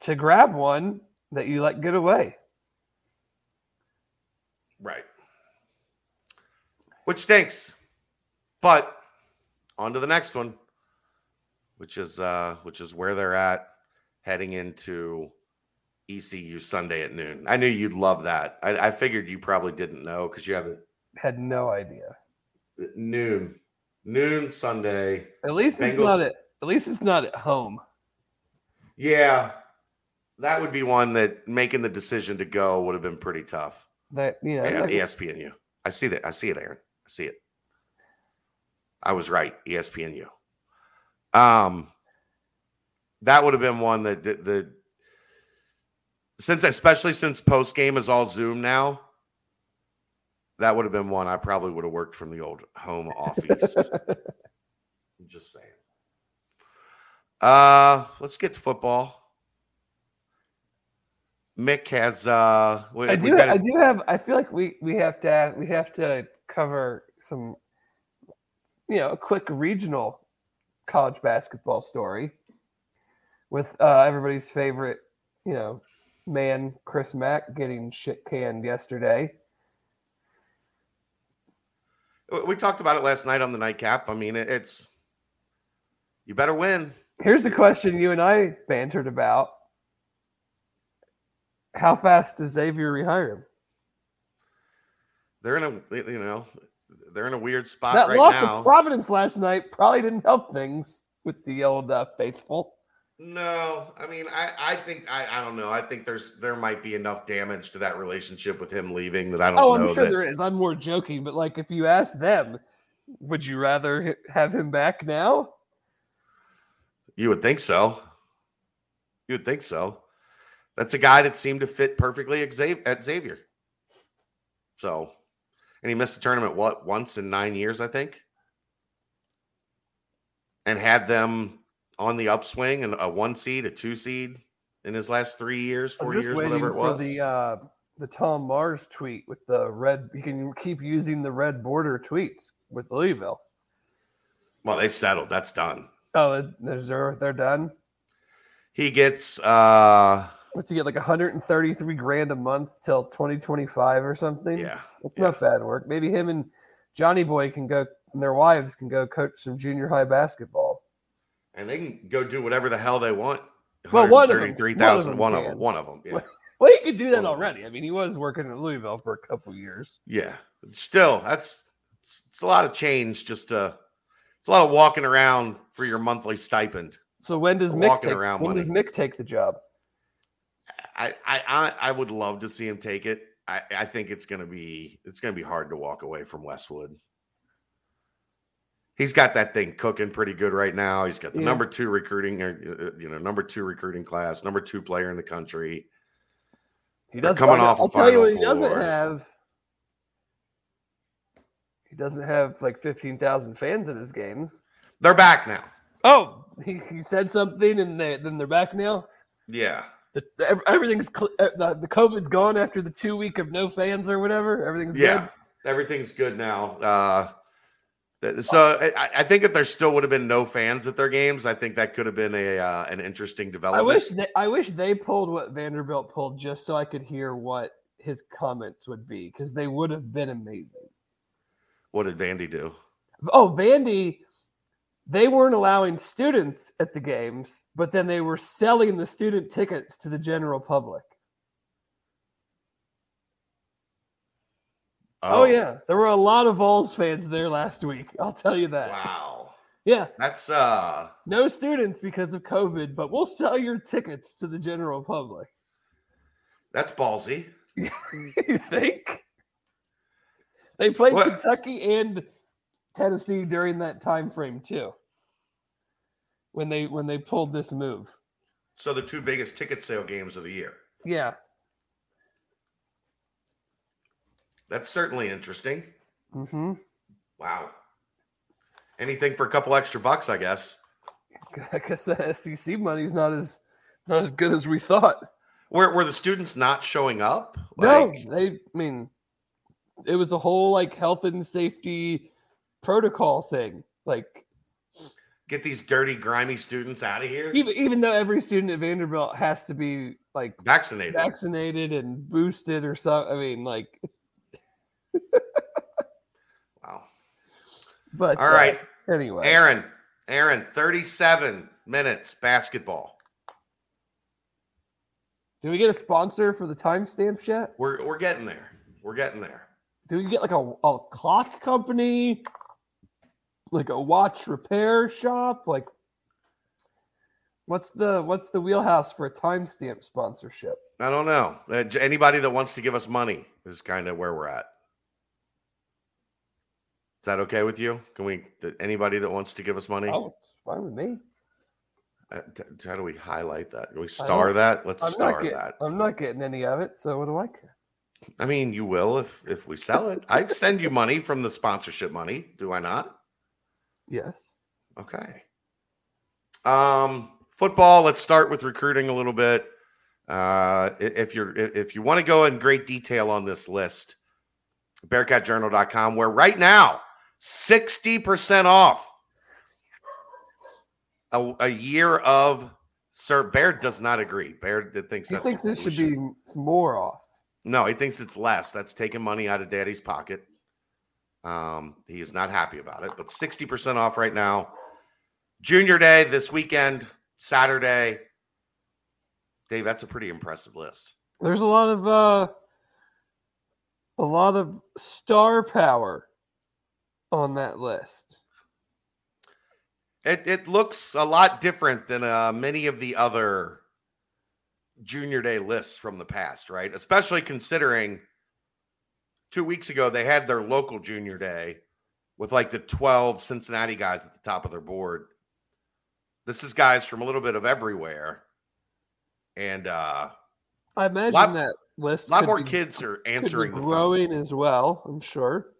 to grab one that you let get away. Right. Which stinks. But on to the next one, which is uh which is where they're at heading into ECU Sunday at noon. I knew you'd love that. I, I figured you probably didn't know because you haven't Had no idea. noon. Noon Sunday. At least it's not at. At least it's not at home. Yeah. That would be one that making the decision to go would have been pretty tough. That you know. Yeah, like- ESPNU. I see that. I see it, Aaron. I see it. I was right. ESPNU. Um, that would have been one that the, the since especially since post game is all Zoom now. That would have been one I probably would have worked from the old home office. I'm just saying. Uh, let's get to football. Mick has uh we, I do. got a- I do have. I feel like we we have to we have to cover some, you know, a quick regional college basketball story with uh, everybody's favorite, you know, man Chris Mack getting shit canned yesterday. We talked about it last night on the nightcap. I mean, it's you better win. Here's the question you and I bantered about: How fast does Xavier rehire him? They're in a you know they're in a weird spot That right loss now. to Providence last night probably didn't help things with the old uh, faithful. no, I mean, I I think I I don't know. I think there's there might be enough damage to that relationship with him leaving that I don't Oh, know I'm sure that there is. I'm more joking, but like if you ask them, would you rather have him back now? You would think so. You would think so. That's a guy that seemed to fit perfectly at Xavier. So, and he missed the tournament what once in nine years, I think, and had them on the upswing and a one seed, a two seed in his last three years, I'm four just years, whatever it for was. the uh, the Tom Mars tweet with the red. He can keep using the red border tweets with Louisville. well, they settled. That's done. Oh, they're they're done. He gets uh What's he get like 133 grand a month till 2025 or something? yeah. It's yeah. not bad work. Maybe him and Johnny Boy can go and their wives can go coach some junior high basketball. And they can go do whatever the hell they want. Well, one of them- 133,000 one of them One of them. Yeah. Well, he could do that already. I mean, he was working in Louisville for a couple years. Yeah, still, that's it's, it's a lot of change. Just to, it's a lot of walking around for your monthly stipend. So when does Mick take, around when does. Mick take the job? I, I, I, I would love to see him take it. I, I think it's gonna be it's gonna be hard to walk away from Westwood. He's got that thing cooking pretty good right now. He's got the Yeah. number two recruiting, uh, uh, you know, number two recruiting class, number two player in the country. He doesn't coming off I'll tell you what he doesn't have. He doesn't have like fifteen thousand fans at his games. They're back now. Oh, he, he said something, and they, then they're back now. Yeah, The, ev- everything's cl- uh, the, the COVID's gone after the two week of no fans or whatever. Everything's yeah, good. everything's good now. Uh, so I, I think if there still would have been no fans at their games, I think that could have been a uh, an interesting development. I development. wish they, I wish they pulled what Vanderbilt pulled just so I could hear what his comments would be because they would have been amazing. What did Vandy do? Oh, Vandy, they weren't allowing students at the games, but then they were selling the student tickets to the general public. Oh, yeah, there were a lot of Vols fans there last week. I'll tell you that. Wow. Yeah, That's uh no students because of COVID, but we'll sell your tickets to the general public. that's ballsy. you think? They played What? Kentucky and Tennessee during that time frame too. When they when they pulled this move. So the two biggest ticket sale games of the year. Yeah. That's certainly interesting. Mm-hmm. Wow. Anything for a couple extra bucks, I guess. I guess the SEC money's not as not as good as we thought. Were were the students not showing up? no, they I mean it was a whole like health and safety protocol thing. Like get these dirty, grimy students out of here. even even though every student at Vanderbilt has to be like Vaccinated. vaccinated and boosted or something. I mean, like, Wow. but All uh, right. anyway, Aaron. Aaron, 37 minutes basketball. do we get a sponsor for the timestamps yet? We're we're getting there. We're getting there. Do we get like a, a clock company, like a watch repair shop? Like, what's the what's the wheelhouse for a timestamp sponsorship? I don't know. Uh, anybody that wants to give us money is kind of where we're at. Is that okay with you? Can we? Anybody that wants to give us money? Oh, it's fine with me. Uh, how do we highlight that? Can we star that? Let's I'm star that. I'm not getting any of it, so what do I care? I mean, you will if if we sell it. I'd send you money from the sponsorship money. Do I not? Yes. Okay. Um, football. Let's start with recruiting a little bit. Uh, if you're if you want to go in great detail on this list, BearcatJournal.com, where right now sixty percent off a, a year of. Sir Bear does not agree. Bear th- thinks He that's thinks it we should be more off. No, he thinks it's less. That's taking money out of daddy's pocket. Um, he is not happy about it, but 60% off right now. Junior day this weekend, Saturday. Dave, that's a pretty impressive list. There's a lot of uh a lot of star power on that list. It it looks a lot different than uh, many of the other junior day lists from the past, right? Especially considering two weeks ago they had their local junior day with like the 12 Cincinnati guys at the top of their board. This is guys from a little bit of everywhere. And uh I imagine Lot- that list a lot more be- kids are answering the growing as well, I'm sure.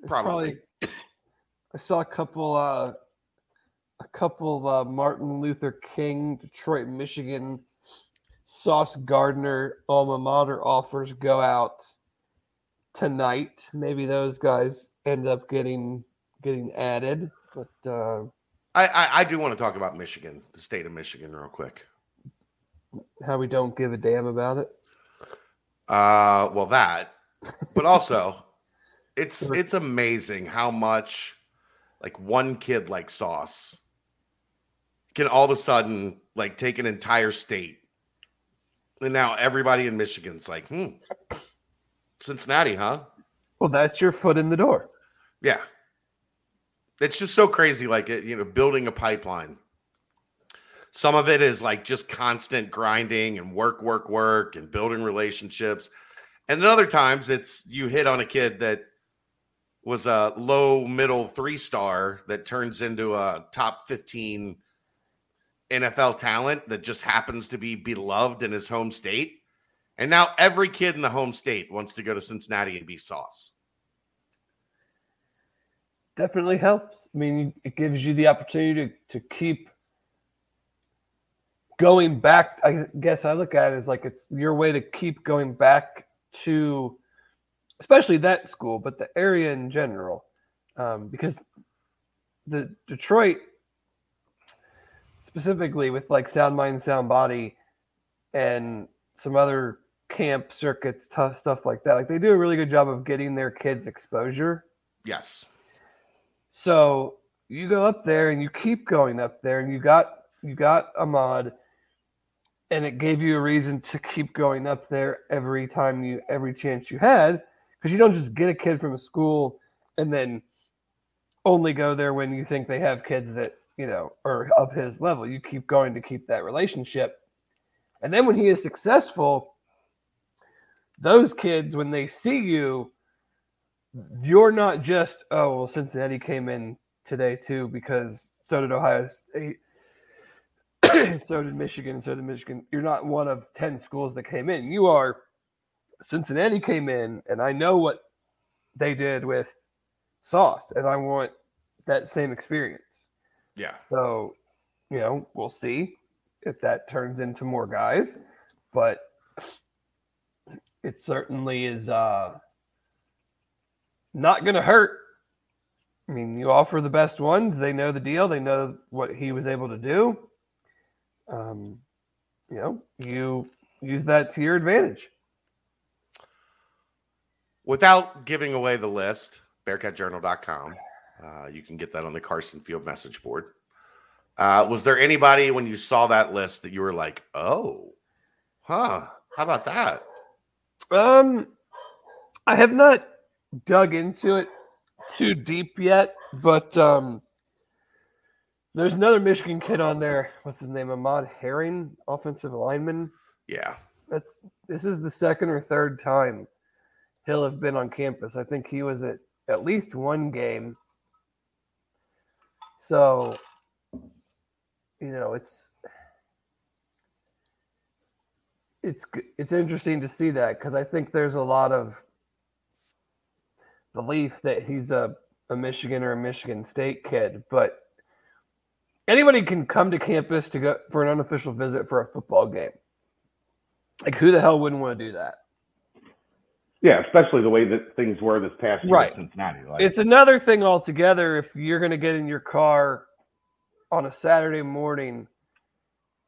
There's Probably. I saw a couple uh a couple uh Martin Luther King, Detroit, Michigan Sauce Gardner alma mater offers go out tonight. Maybe those guys end up getting getting added. But uh I, I I do want to talk about Michigan, the state of Michigan, real quick. how we don't give a damn about it. Uh, well, that, but also, it's it's amazing how much like one kid like Sauce can all of a sudden like take an entire state And now everybody in Michigan's like, hmm, Cincinnati, huh? Well, that's your foot in the door. Yeah. It's just so crazy, like it, you know, building a pipeline. Some of it is like just constant grinding and work, work, work, and building relationships. And then other times it's you hit on a kid that was a low middle three star that turns into a top 15 NFL talent that just happens to be beloved in his home state. And now every kid in the home state wants to go to Cincinnati and be sauce. Definitely helps. I mean, it gives you the opportunity to, to keep going back. I guess I look at it as like it's your way to keep going back to, especially that school, but the area in general. Um, because the Detroit specifically with like Sound Mind, Sound Body, and some other camp circuits, tough stuff like that. Like they do a really good job of getting their kids exposure. Yes. So you go up there and you keep going up there, and you got you got Ahmad, and it gave you a reason to keep going up there every time you every chance you had, because you don't just get a kid from a school and then only go there when you think they have kids that you know, or of his level. You keep going to keep that relationship. And then when he is successful, those kids, when they see you, you're not just, oh, well, Cincinnati came in today too, because so did Ohio State, so did Michigan, so did Michigan. You're not one of 10 schools that came in. You are, Cincinnati came in, and I know what they did with Sauce, and I want that same experience. Yeah. So, you know, we'll see if that turns into more guys, but it certainly is uh not going to hurt. I mean, you offer the best ones, they know the deal, they know what he was able to do. Um, you know, you use that to your advantage. Without giving away the list, bearcatjournal.com uh, you can get that on the Carson Field message board. Uh, was there anybody when you saw that list that you were like, oh, huh? How about that? Um, I have not dug into it too deep yet, but um, there's another Michigan kid on there. What's his name? Ahmad Herring, offensive lineman. Yeah, that's this is the second or third time he'll have been on campus. I think he was at at least one game so, you know, it's it's it's interesting to see that because I think there's a lot of belief that he's a, a Michigan or a Michigan State kid, but anybody can come to campus to go for an unofficial visit for a football game. Like, who the hell wouldn't want to do that? Yeah, especially the way that things were this past year right. in Cincinnati. Like, it's another thing altogether if you're going to get in your car on a Saturday morning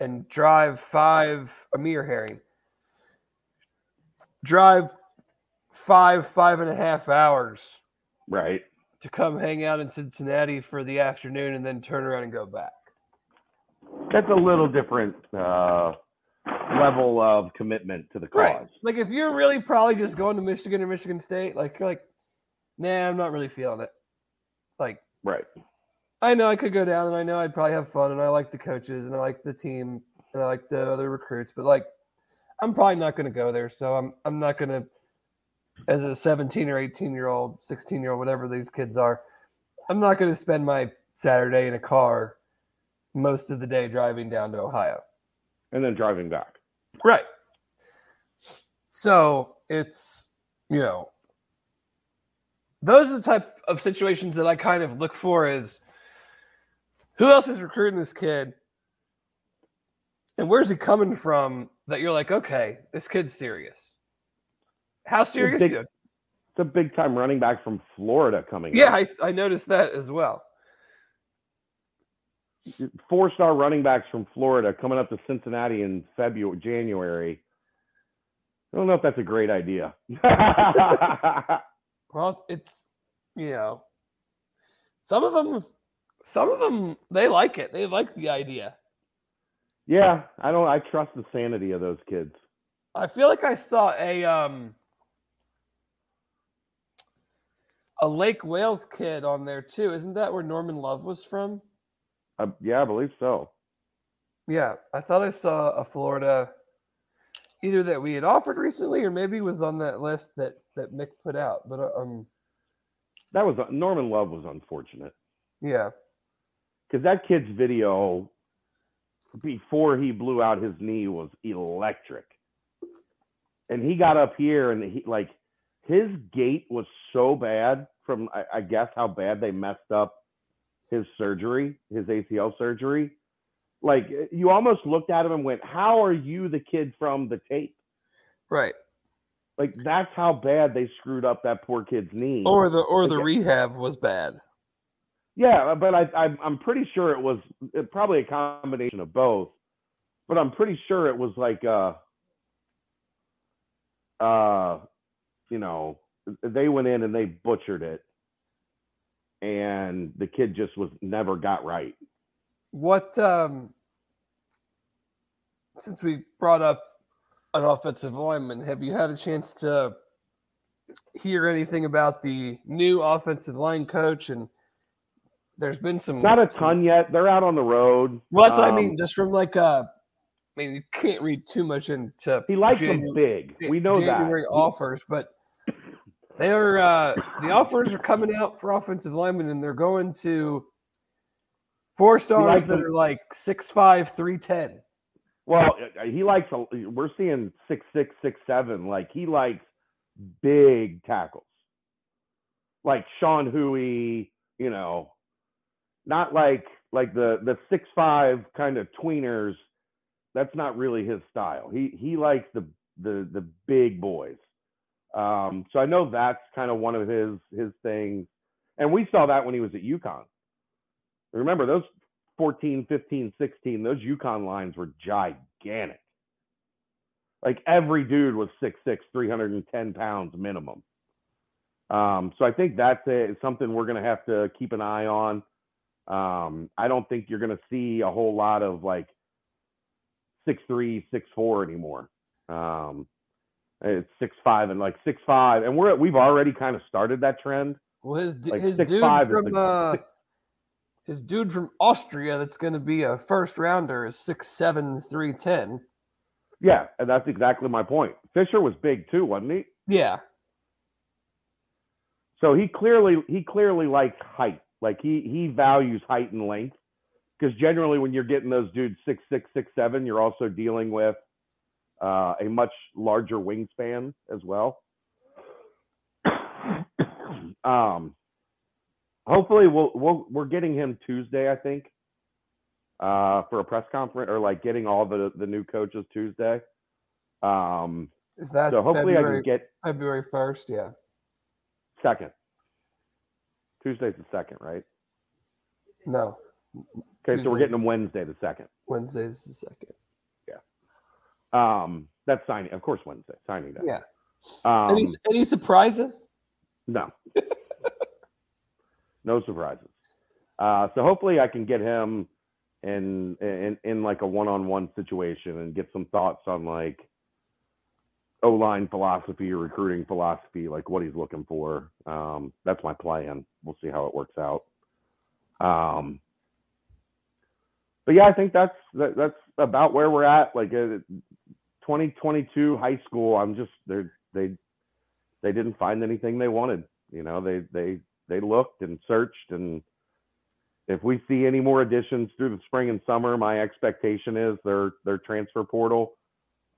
and drive five Amir Herring, drive five five and a half hours, right, to come hang out in Cincinnati for the afternoon and then turn around and go back. That's a little different. Uh level of commitment to the cause. Right. Like if you're really probably just going to Michigan or Michigan State, like you're like, nah, I'm not really feeling it. Like, right. I know I could go down and I know I'd probably have fun and I like the coaches and I like the team and I like the other recruits, but like I'm probably not going to go there. So I'm I'm not going to as a 17 or 18 year old, 16 year old, whatever these kids are, I'm not going to spend my Saturday in a car most of the day driving down to Ohio and then driving back. Right. So it's, you know, those are the type of situations that I kind of look for is who else is recruiting this kid? And where's he coming from that you're like, okay, this kid's serious? How serious? It's a big, it's a big time running back from Florida coming. Yeah, I, I noticed that as well four star running backs from Florida coming up to Cincinnati in February, January. I don't know if that's a great idea. well, it's you know, some of them, some of them they like it. They like the idea. Yeah, I don't. I trust the sanity of those kids. I feel like I saw a um a Lake Wales kid on there too. Isn't that where Norman Love was from? Uh, yeah, I believe so. Yeah, I thought I saw a Florida either that we had offered recently or maybe was on that list that that Mick put out. But uh, um, That was Norman Love was unfortunate yeah, because that kid's video before he blew out his knee was electric, and he got up here and he like his gait was so bad from I, I guess how bad they messed up his surgery, his ACL surgery. Like you almost looked at him and went, "How are you the kid from the tape?" right. Like that's how bad they screwed up that poor kid's knee. Or the or the Okay. rehab was bad. Yeah, but I, I I'm pretty sure it was uh, probably a combination of both. But I'm pretty sure it was like uh uh you know they went in and they butchered it, and the kid just was never got right. What um since we brought up an offensive lineman, have you had a chance to hear anything about the new offensive line coach and there's been some Not a ton yet. They're out on the road. Well, that's what I Um, mean. Just from like uh I mean, you can't read too much into He likes them big. We know January that. offers, but they're uh the offers are coming out for offensive linemen, and they're going to four stars that are like six five, three ten. Well, uh, he likes. a- We're seeing six six six seven. Like he likes big tackles, like Sean Huey. You know, not like like the the six five kind of tweeners. That's not really his style. He he likes the the the big boys. Um, so I know that's kind of one of his his things, and we saw that when he was at UConn. Remember those 14, 15, 16, those UConn lines were gigantic. Like every dude was 6'6, 310 pounds minimum. Um, so I think that's a, something we're going to have to keep an eye on. Um, I don't think you're going to see a whole lot of like 6'3, 6'4 anymore. Um, it's six five and like six five, And we're, we've already kind of started that trend. Well, his Like his 6'5" dude from uh his dude from Austria that's going to be a first rounder is six seven, three ten. Yeah. And that's exactly my point. Fisher was big too, wasn't he? Yeah, So he clearly he clearly likes height. Like he he values height and length. Because generally when you're getting those dudes six six six seven, you're also dealing with uh, a much larger wingspan as well. um, hopefully we'll, we'll we're getting him Tuesday, I think, uh, for a press conference or like getting all the the new coaches Tuesday. Um, is that so hopefully February, I can get February first? Yeah, second. Tuesday's the second, right? no, Okay, so we're getting them Wednesday the second. Wednesday's the second. Um, that's signing, of course, Wednesday signing day. Yeah. Um, any any surprises? no, no surprises. Uh, so hopefully I can get him in in in like a one-on-one situation and get some thoughts on like O line philosophy recruiting philosophy, like what he's looking for. Um, that's my plan. We'll see how it works out. Um, but yeah, I think that's that, that's about where we're at. Like uh, 2022 high school, I'm just they they they didn't find anything they wanted. You know, they they they looked and searched, and if we see any more additions through the spring and summer, my expectation is their their transfer portal.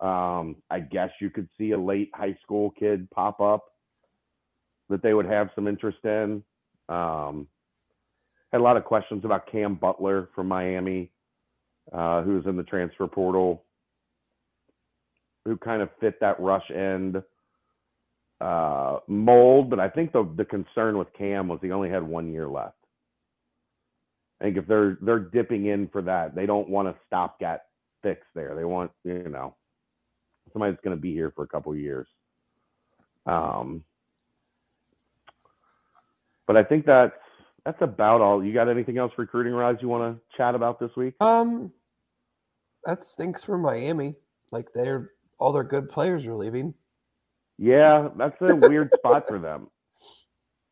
Um, I guess you could see a late high school kid pop up that they would have some interest in. Um, had a lot of questions about Cam Butler from Miami, uh, who's in the transfer portal, who kind of fit that rush end uh, mold. But I think the the concern with Cam was he only had one year left. I think if they're they're dipping in for that, they don't want a stopgap fix there. They want you know somebody that's going to be here for a couple years. Um, but I think that's that's about all. You got anything else recruiting wise you want to chat about this week? Um, that stinks for Miami. Like they're all their good players are leaving. Yeah, that's a weird spot for them.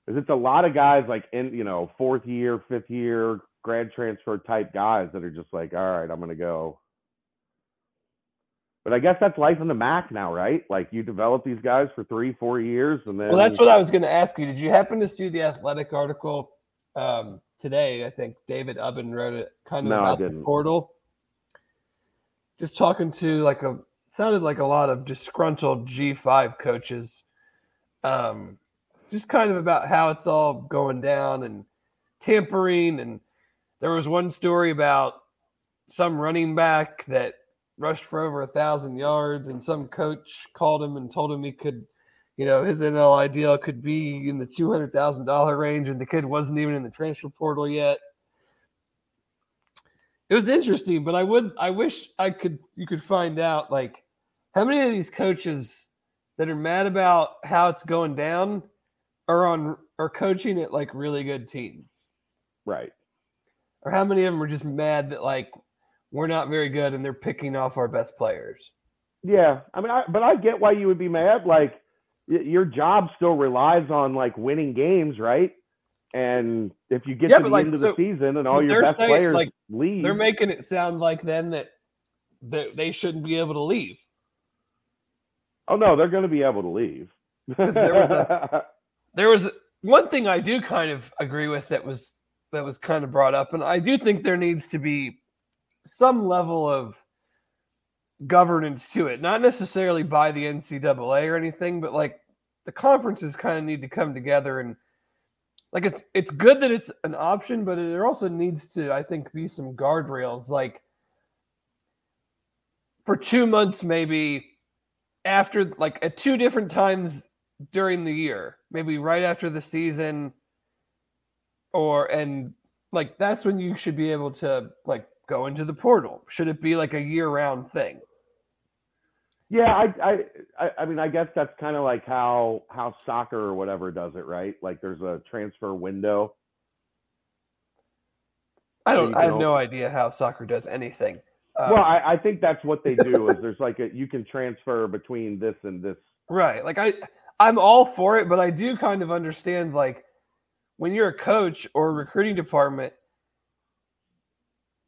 Because it's a lot of guys like in you know fourth year, fifth year grad transfer type guys that are just like, all right, I'm gonna go. But I guess that's life in the MAC now, right? Like you develop these guys for three, four years, and then Well, that's what I was going to ask you. Did you happen to see the athletic article um, today? I think David Ubben wrote it kind of No, about the portal. Just talking to like a sounded like a lot of disgruntled G5 coaches. Um, just kind of about how it's all going down and tampering. And there was one story about some running back that rushed for over a thousand yards, and some coach called him and told him he could you know, his NIL deal could be in the two hundred thousand dollar range, and the kid wasn't even in the transfer portal yet. It was interesting, but I would, I wish I could, you could find out like how many of these coaches that are mad about how it's going down are on are coaching at like really good teams, right. or how many of them are just mad that like we're not very good and they're picking off our best players. Yeah, I mean, I, but I get why you would be mad. Like your job still relies on like winning games, right? And if you get Yeah, to the like, end of so the season and all your best saying, players like, leave, They're making it sound like then that that they shouldn't be able to leave. oh no, they're going to be able to leave. there was there was one thing I do kind of agree with that was that was kind of brought up, and I do think there needs to be some level of governance to it, not necessarily by the NCAA or anything, but like the conferences kind of need to come together and like it's it's good that it's an option, but there also needs to, I think, be some guardrails. Like for two months, maybe after like at two different times during the year, maybe right after the season, or and like that's when you should be able to like go into the portal. Should it be like a year-round thing? Yeah, I, I, I, mean, I guess that's kind of like how how soccer or whatever does it, right? Like there's a transfer window. I don't. I have no idea how soccer does anything. Um, well, I, I think that's what they do. is there's like a you can transfer between this and this. Right. Like I I'm all for it, but I do kind of understand like when you're a coach or a recruiting department,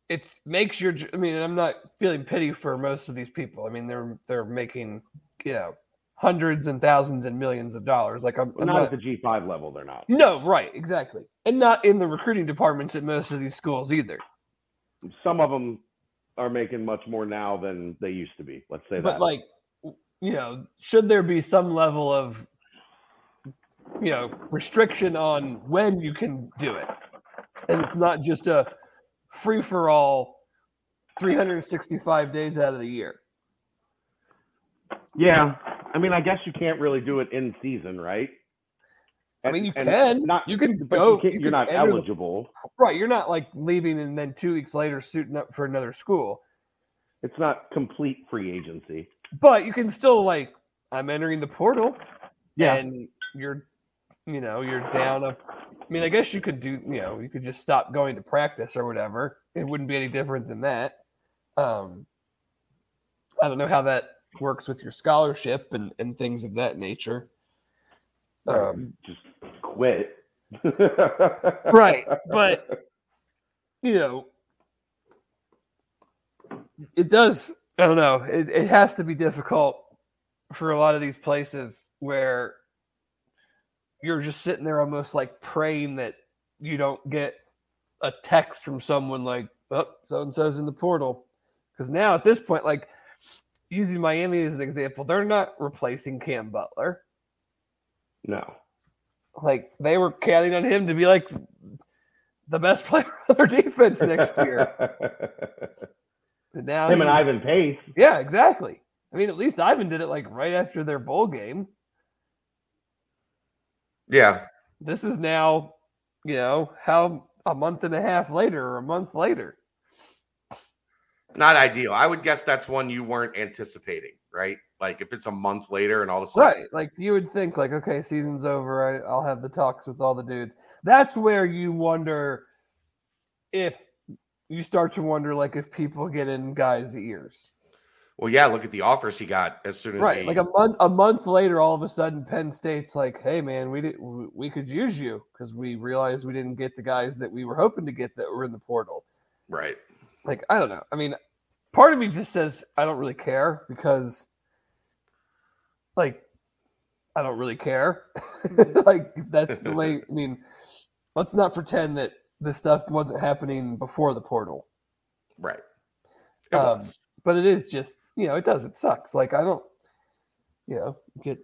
it makes your i mean, I'm not feeling pity for most of these people. I mean, they're they're making, you know, hundreds and thousands and millions of dollars. Like I'm, Well, I'm not, not, at the G5 level, they're not. No, right, exactly. And not in the recruiting departments at most of these schools either. Some of them are making much more now than they used to be. Let's say that but that. like you know should there be some level of you know restriction on when you can do it and it's not just a free for all 365 days out of the year yeah, I mean, I guess you can't really do it in season, right? i mean you And- can Not, you can but go you you're not enter the- eligible. right you're not like leaving and then two weeks later suiting up for another school It's not complete free agency. but you can still like i'm entering the portal Yeah. and you're you know you're down a i mean i guess you could do you know you could just stop going to practice or whatever. It wouldn't be any different than that. Um i don't know how that works with your scholarship and and things of that nature. Um just quit. Right, but- you know it does i don't know it, it has to be difficult for a lot of these places where you're just sitting there almost like praying that you don't get a text from someone like oh so and so's in the portal because now at this point like using miami as an example they're not replacing cam butler no. like they were counting on him to be like the best player on their defense next year And now Him and Ivan Pace. Yeah, exactly. I mean, at least Ivan did it like right after their bowl game. Yeah. This is now, you know, how a month and a half later or a month later. Not ideal. I would guess that's one you weren't anticipating, right? Like if it's a month later and all of a sudden, Right. Like you would think, like, okay, season's over. I, I'll have the talks with all the dudes. That's where you wonder if you start to wonder, like, if people get in guys' ears. Well, yeah, look at the offers he got as soon as Right. he, Like a month a month later, all of a sudden Penn State's like, hey man, we did we- we could use you because we realized we didn't get the guys that we were hoping to get that were in the portal. right. Like, I don't know. I mean, part of me just says I don't really care because like I don't really care. like that's the way I mean, let's not pretend that this stuff wasn't happening before the portal. Right. It Um, was. but it is just you know it does it sucks. Like i don't you know get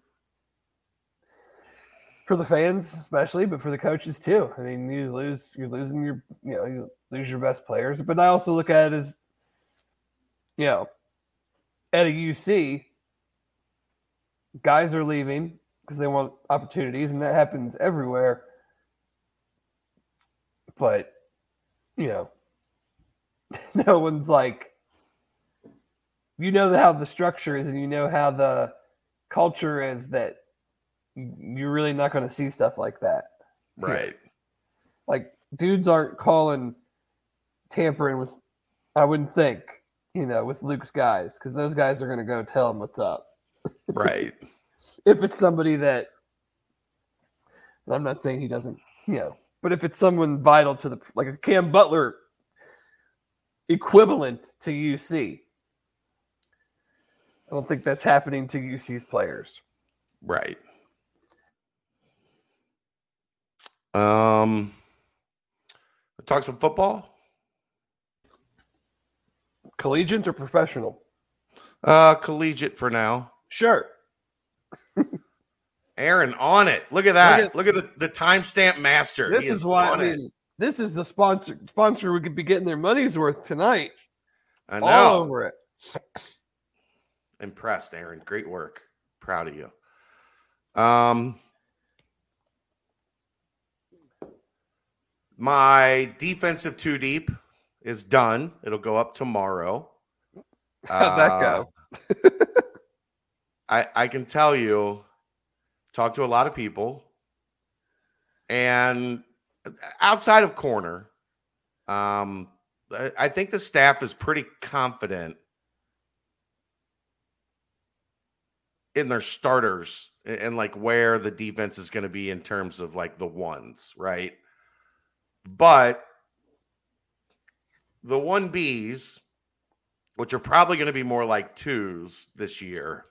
for the fans especially but for the coaches too. I mean you lose you're losing your you know you lose your best players. But i also look at it as you know at a uc guys are leaving because they want opportunities and that happens everywhere. But you know no one's like you know how the structure is and you know how the culture is that you're really not going to see stuff like that. Right. Like dudes aren't calling tampering with I wouldn't think, you know, with Luke's guys cuz those guys are going to go tell him what's up. Right. If it's somebody that I'm not saying he doesn't, you know, but if it's someone vital to the like a Cam Butler equivalent to UC, I don't think that's happening to UC's players. Right. Um, talk some football. Collegiate or professional? Uh, collegiate for now. Sure. Aaron on it. Look at that. at- Look at, the, the timestamp master. This He is why I mean this is the sponsor sponsor we could be getting their money's worth tonight. I All know. over it. Impressed, Aaron. Great work. Proud of you. Um, my defensive two deep is done. It'll go up tomorrow. How'd that go? Uh, I I can tell you, talk to a lot of people, and outside of corner, um, I, I think the staff is pretty confident in their starters and, and like where the defense is going to be in terms of like the ones, right? But the one Bs, which are probably going to be more like twos this year,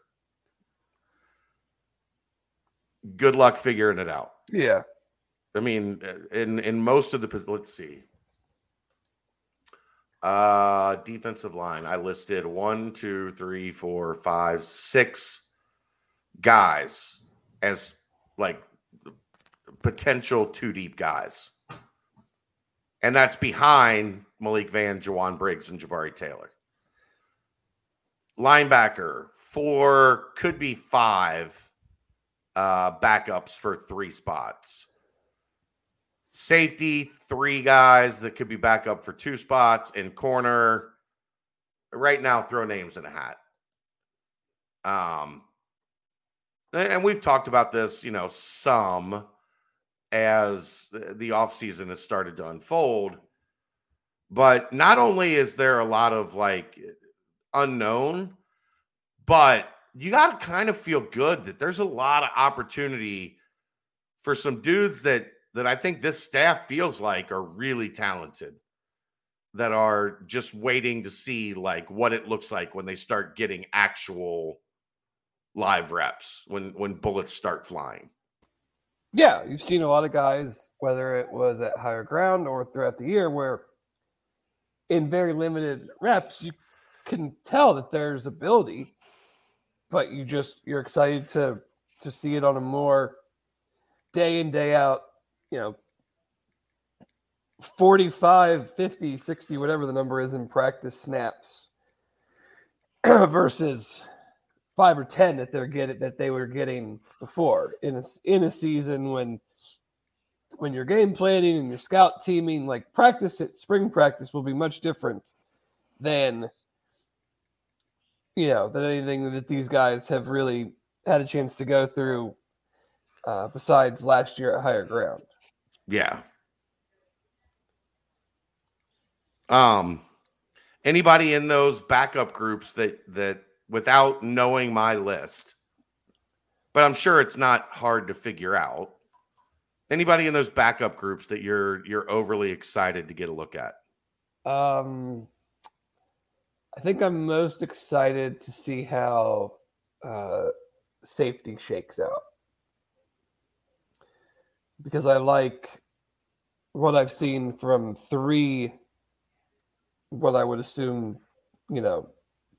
good luck figuring it out. Yeah. I mean, uh, in in most of the let's see. Uh defensive line. I listed one, two, three, four, five, six guys as like potential two deep guys. And that's behind Malik Vann, Jowon Briggs, and Jabari Taylor. Linebacker, four, could be five uh backups for three spots. Safety, three guys that could be back up for two spots And corner. Right now, throw names in a hat. Um, and we've talked about this, you know, some as the the offseason has started to unfold. But not only is there a lot of like unknown, but you got to kind of feel good that there's a lot of opportunity for some dudes that that I think this staff feels like are really talented that are just waiting to see like what it looks like when they start getting actual live reps when when bullets start flying. Yeah, you've seen a lot of guys, whether it was at higher ground or throughout the year, where in very limited reps, you can tell that there's ability, but you just you're excited to to see it on a more day in, day out, you know, 45, 50, 60, whatever the number is in practice snaps versus five or ten that they're getting that they were getting before in a in a season when when you're game planning and you're scout teaming like practice at spring practice will be much different than you know than anything that these guys have really had a chance to go through uh, besides last year at higher ground Yeah. Um anybody in those backup groups that that without knowing my list, but I'm sure it's not hard to figure out. Anybody in those backup groups that you're you're overly excited to get a look at? Um, I think I'm most excited to see how uh, safety shakes out because I like what I've seen from three, what I would assume, you know,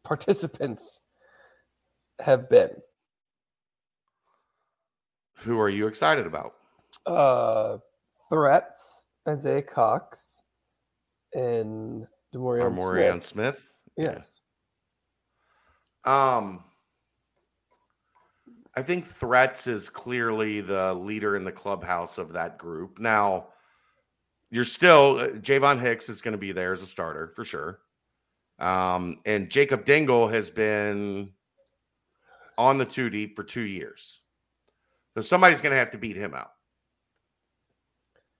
participants have been. Who are you excited about? Uh, threats, Isaiah Cox, and Demorion Morian Smith. Smith. Yes. Um, I think Threats is clearly the leader in the clubhouse of that group. Now, you're still uh, Ja'von Hicks is going to be there as a starter for sure. Um, and Jacob Dingle has been on the two deep for two years. So somebody's going to have to beat him out.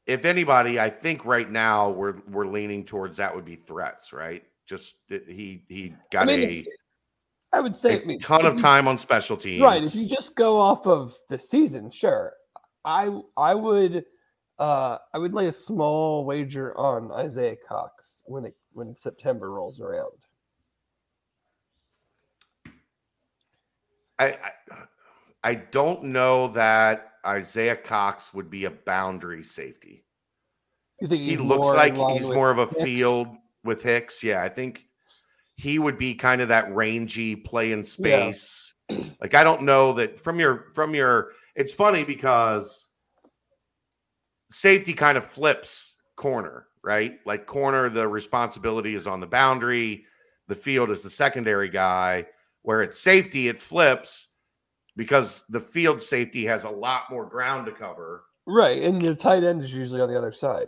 If anybody, I think right now we're we're leaning towards that would be threats, right? Just he he got I mean, a I would say a I mean, ton of time on special teams. Right. If you just go off of the season, sure. I I would uh I would lay a small wager on Isaiah Cox when it when September rolls around. I, I I don't know that Isaiah Cox would be a boundary safety. You think He looks like he's more of a Hicks? field with Hicks. Yeah, I think he would be kind of that rangy play in space. Like I don't know that from your from your it's funny because safety kind of flips corner, right? Like corner the responsibility is on the boundary, the field is the secondary guy, where it's safety it flips because the field safety has a lot more ground to cover Right, and your tight end is usually on the other side.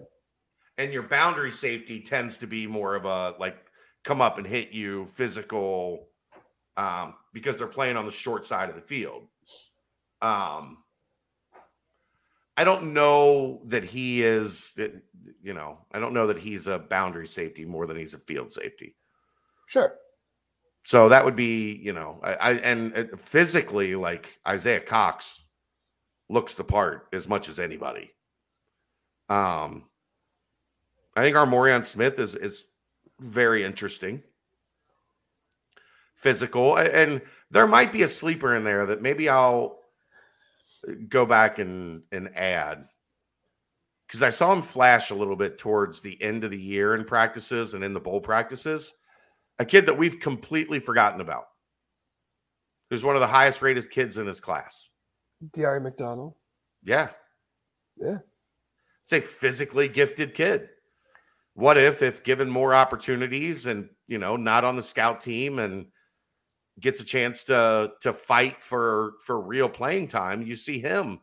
and your boundary safety tends to be more of a like come up and hit you physical um, because they're playing on the short side of the field. Um, I don't know that he is, you know, I don't know that he's a boundary safety more than he's a field safety. Sure. So that would be, you know, I, I and uh, physically, like Isaiah Cox looks the part as much as anybody. Um, I think Armorion Smith is is very interesting, physical, and there might be a sleeper in there that maybe I'll go back and and add because I saw him flash a little bit towards the end of the year in practices and in the bowl practices a kid that we've completely forgotten about. Who's one of the highest rated kids in his class. Diari McDonald. Yeah. Yeah. It's a physically gifted kid. What if, if given more opportunities and, you know, not on the scout team and gets a chance to to fight for for real playing time, you see him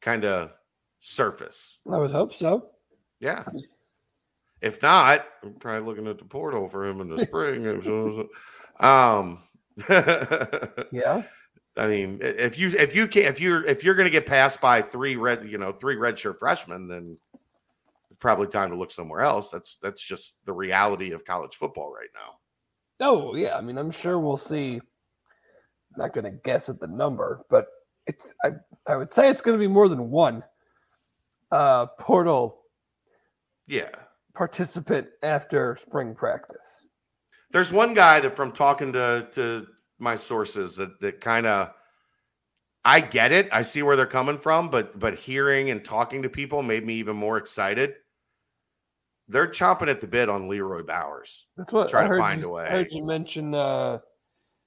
kind of surface. I would hope so. Yeah. If not, I'm probably looking at the portal for him in the spring. um, Yeah. I mean, if you if you can if you're if you're going to get passed by three red you know three redshirt freshmen, then it's probably time to look somewhere else. That's that's just the reality of college football right now. Oh yeah. I mean, I'm sure we'll see. I'm not gonna guess at the number, but it's I I would say it's gonna be more than one uh portal Yeah, participant after spring practice. there's one guy that from talking to to my sources that that kind of I get it. I see where they're coming from, but but hearing and talking to people made me even more excited. They're chomping at the bit on Leroy Bowers. That's what Try I to find you, a I way. heard you mention uh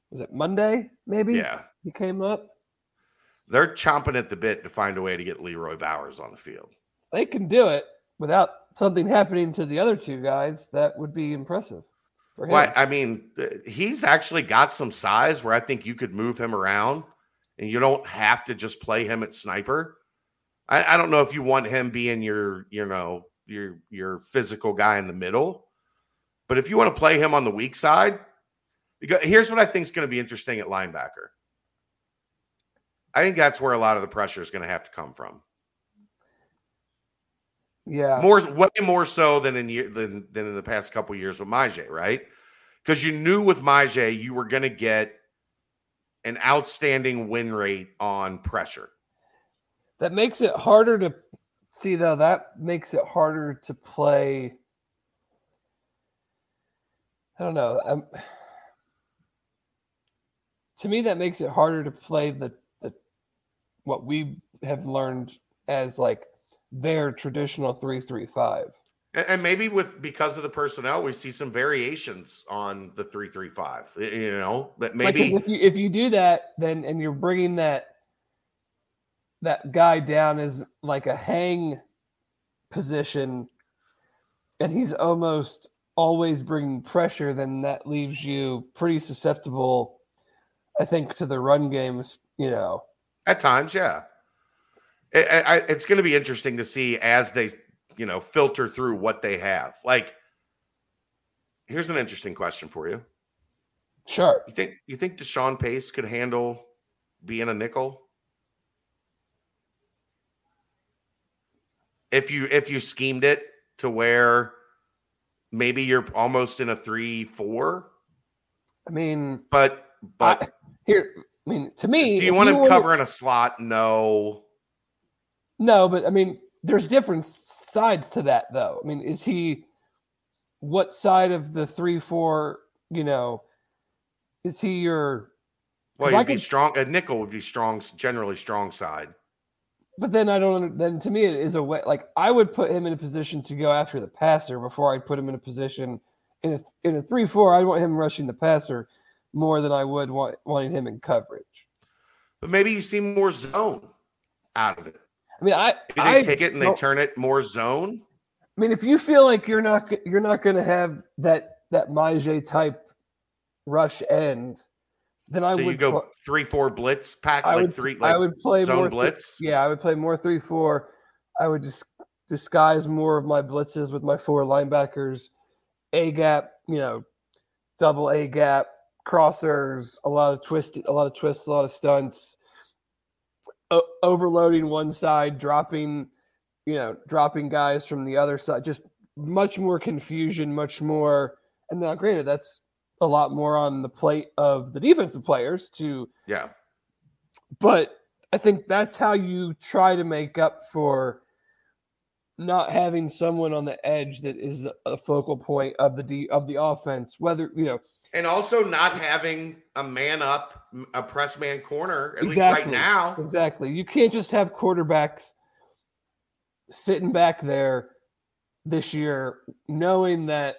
was it Monday, maybe? Yeah. He came up. They're chomping at the bit to find a way to get Leroy Bowers on the field. They can do it without something happening to the other two guys. That would be impressive for him. Well, I mean, he's actually got some size where I think you could move him around and you don't have to just play him at sniper. I, I don't know if you want him being your, you know, your your physical guy in the middle, but if you want to play him on the weak side, because here's what I think is going to be interesting at linebacker. I think that's where a lot of the pressure is going to have to come from. Yeah. more way more so than in year than than in the past couple years with Majay, right? because you knew with Majay you were going to get an outstanding win rate on pressure. That makes it harder to see, though. That makes it harder to play. I don't know. Um, to me, that makes it harder to play the, the what we have learned as like their traditional three three five. And, maybe with because of the personnel, we see some variations on the three three five. You know, but Like, maybe if you if you do that, then and you're bringing that that guy down is like a hang position, and he's almost always bringing pressure, then that leaves you pretty susceptible, I think, to the run games. You know, At times, yeah. It, I, it's going to be interesting to see as they, you know, filter through what they have. Like, here's an interesting question for you. sure. You think you think Deshawn Pace could handle being a nickel? If you if you schemed it to where maybe you're almost in a three four, I mean, but but I- here. I mean, to me, do you want him wanna- cover in a slot? No. No, but I mean, there's different sides to that, though. I mean, is he what side of the three, four? You know, is he your? Well, I you'd be could- strong. A nickel would be strong, generally strong side. But then I don't. Then to me, it is a way. Like I would put him in a position to go after the passer before I put him in a position in a in a three, four. I want him rushing the passer more than I would want wanting him in coverage. But maybe you see more zone out of it. I mean, I Maybe they I, take it and they turn it more zone. I mean, if you feel like you're not you're not going to have that that Maje type rush end, then I so would you go pl- three four blitz pack I like would three like I would play zone more th- blitz. yeah, I would play more three four. I would just disguise more of my blitzes with my four linebackers, a gap, you know, double a gap, crossers, a lot of twist, a lot of twists, a lot of stunts, o- overloading one side, dropping, you know, dropping guys from the other side, just much more confusion, much more. And now, granted, that's a lot more on the plate of the defensive players to Yeah. but I think that's how you try to make up for not having someone on the edge that is the- a focal point of the D, of the offense. Whether you know And also not having a man up, a press man corner, at least right now. exactly, you can't just have quarterbacks sitting back there this year, knowing that.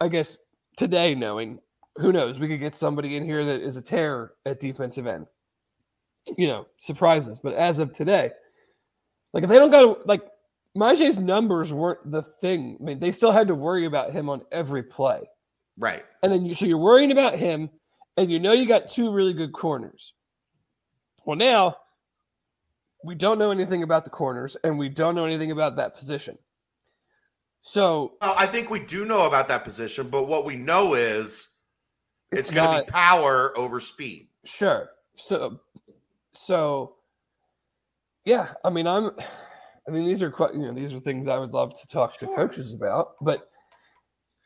I guess today, knowing who knows, we could get somebody in here that is a terror at defensive end. You know, surprises. But as of today, like if they don't got to like Maje's numbers weren't the thing. I mean, they still had to worry about him on every play. Right. And then you so you're worrying about him, and you know you got two really good corners. Well, now we don't know anything about the corners, and we don't know anything about that position. So Well, I think we do know about that position, but what we know is it's, it's, going to be power over speed. sure. So so yeah, I mean I'm I mean these are quite you know these are things I would love to talk to coaches about, but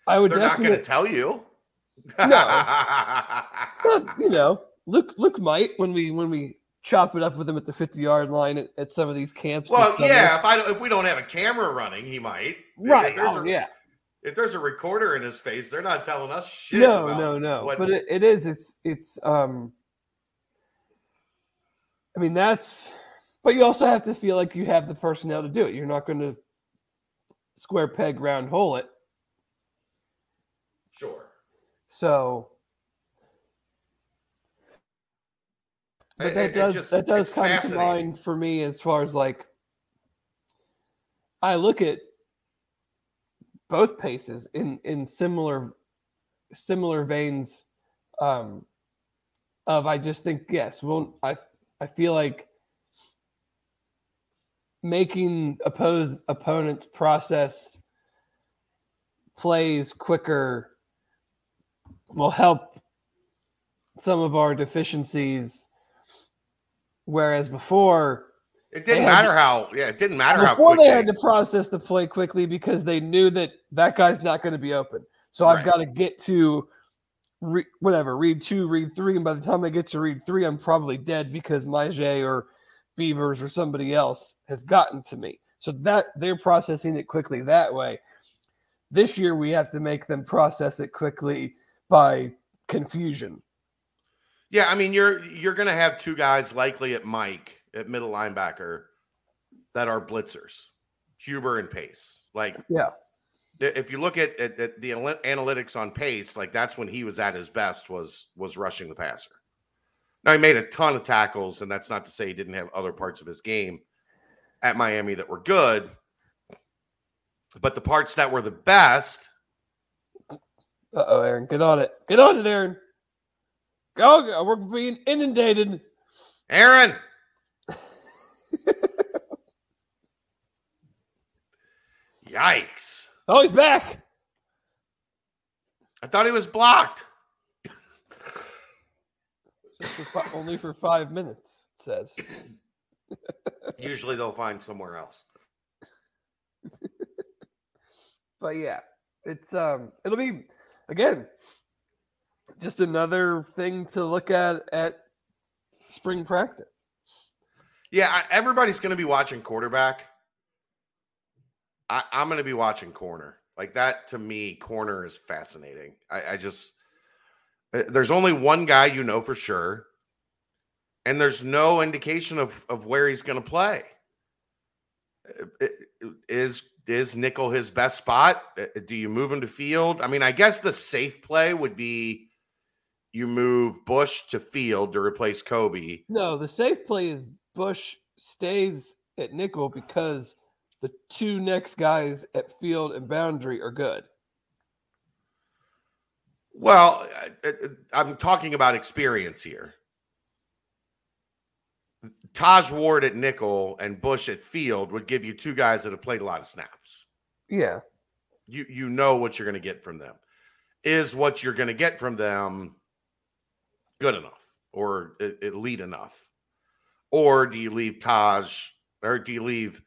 I would They're not going to tell you. Well, you know, Luke Luke might when we when we chop it up with him at the 50 yard line at, at some of these camps. well, yeah. If I don't, if we don't have a camera running, he might. Right. There's, Oh, a, yeah. If there's a recorder in his face, they're not telling us shit. No, about no, no. what- But it, it is. It's it's. um I mean that's. But you also have to feel like you have the personnel to do it. You're not going to square peg round hole it. sure. So. But It- that it- does just- that does come to mind for me as far as like I look at both paces in in similar similar veins um of I just think yes well I I feel like making opposed opponents process plays quicker will help some of our deficiencies. Whereas before It didn't matter how. Yeah, it didn't matter how before they had to process the play quickly because they knew that that guy's not going to be open. So I've Right. got to get to re- whatever, read two, read three, and by the time I get to read three, I'm probably dead because Maje or Beavers or somebody else has gotten to me. So that they're processing it quickly that way. This year we have to make them process it quickly by confusion. Yeah, I mean you're you're gonna have two guys likely at Mike at middle linebacker that are blitzers, Huber and Pace. Like Yeah. if you look at, at, at the analytics on Pace, like that's when he was at his best was was rushing the passer. Now he made a ton of tackles, and that's not to say he didn't have other parts of his game at Miami that were good. But the parts that were the best, Uh oh, Aaron, get on it. Get on it, Aaron. Go, go. We're being inundated. Aaron. Yikes. Oh, he's back. I thought he was blocked. For fi- only for five minutes, it says. Usually they'll find somewhere else. But yeah, it's um it'll be again just another thing to look at at spring practice. Yeah, everybody's going to be watching quarterback. I, I'm going to be watching corner. Like that to me, corner is fascinating. I, I just, uh, there's only one guy you know for sure, and there's no indication of, of where he's going to play. Uh, uh, Is is nickel his best spot? Do you move him to field? I mean, I guess the safe play would be you move Bush to field to replace Coby. No, the safe play is Bush stays at nickel because the two next guys at field and boundary are good. Well, I- I'm talking about experience here. Taj Ward at nickel and Bush at field would give you two guys that have played a lot of snaps. Yeah. You you know what you're going to get from them. Is what you're going to get from them good enough or elite enough? Or do you leave Taj or do you leave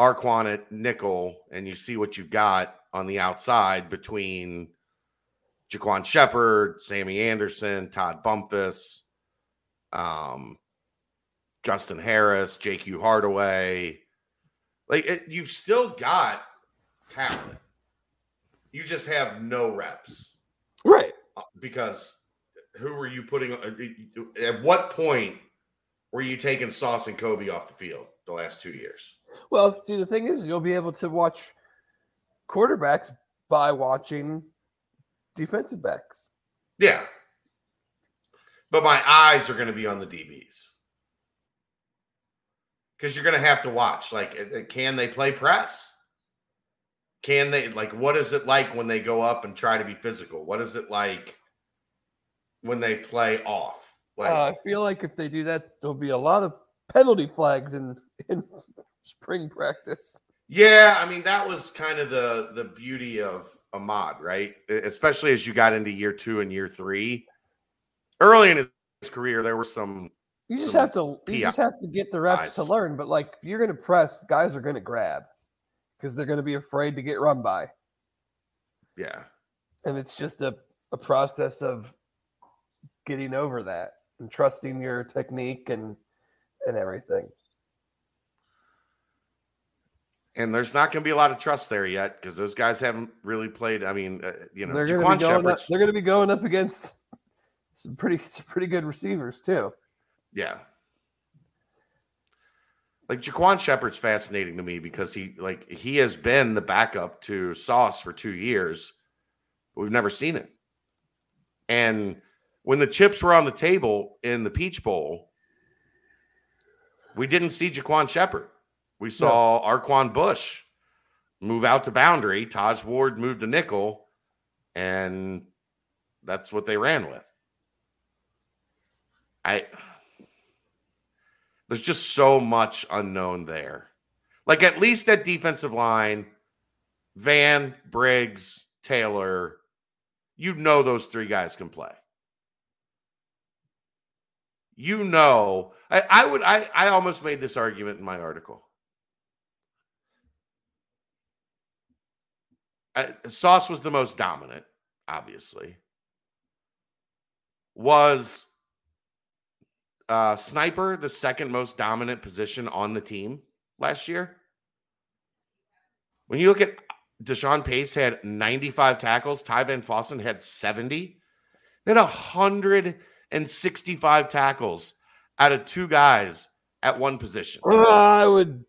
Arquon at nickel and you see what you've got on the outside between Jaquan Shepard, Sammy Anderson, Todd Bumpus, um, Justin Harris, JQ Hardaway. Like it, you've still got talent. You just have no reps Right. Uh, because who were you putting? uh, At what point were you taking Sauce and Coby off the field the last two years? Well, see, the thing is, you'll be able to watch quarterbacks by watching defensive backs. Yeah. But my eyes are going to be on the DBs. Because you're going to have to watch. Like, uh, uh, can they play press? Can they, like, what is it like when they go up and try to be physical? What is it like when they play off? Like, Uh, I feel like if they do that, there'll be a lot of penalty flags in in spring practice. Yeah, I mean that was kind of the the beauty of Ahmad, right? Especially as you got into year two and year three. Early in his career, there were some. You just Some have to you just have to get the reps to learn. But like, if you're going to press, guys are going to grab because they're going to be afraid to get run by, Yeah, and it's just a a process of getting over that and trusting your technique and and everything. And there's not going to be a lot of trust there yet because those guys haven't really played. I mean, uh, you know, they're going to Jaquan be going up, they're going to be going up against some pretty some pretty good receivers too. Yeah. Like Jaquan Shepard's fascinating to me because he like he has been the backup to Sauce for two years, but we've never seen it. And when the chips were on the table in the Peach Bowl, we didn't see Jaquan Shepard. We saw Arquon Bush move out to boundary. Taj Ward moved to nickel, and that's what they ran with. I there's just so much unknown there. Like at least at defensive line, Van, Briggs, Taylor, you know those three guys can play. You know, I, I would I, I almost made this argument in my article. I, Sauce was the most dominant, obviously. was uh, sniper the second most dominant position on the team last year? When you look at Deshawn Pace had 95 tackles, Ty VanFossen had 70. They had 165 tackles out of two guys at one position. Uh, I would.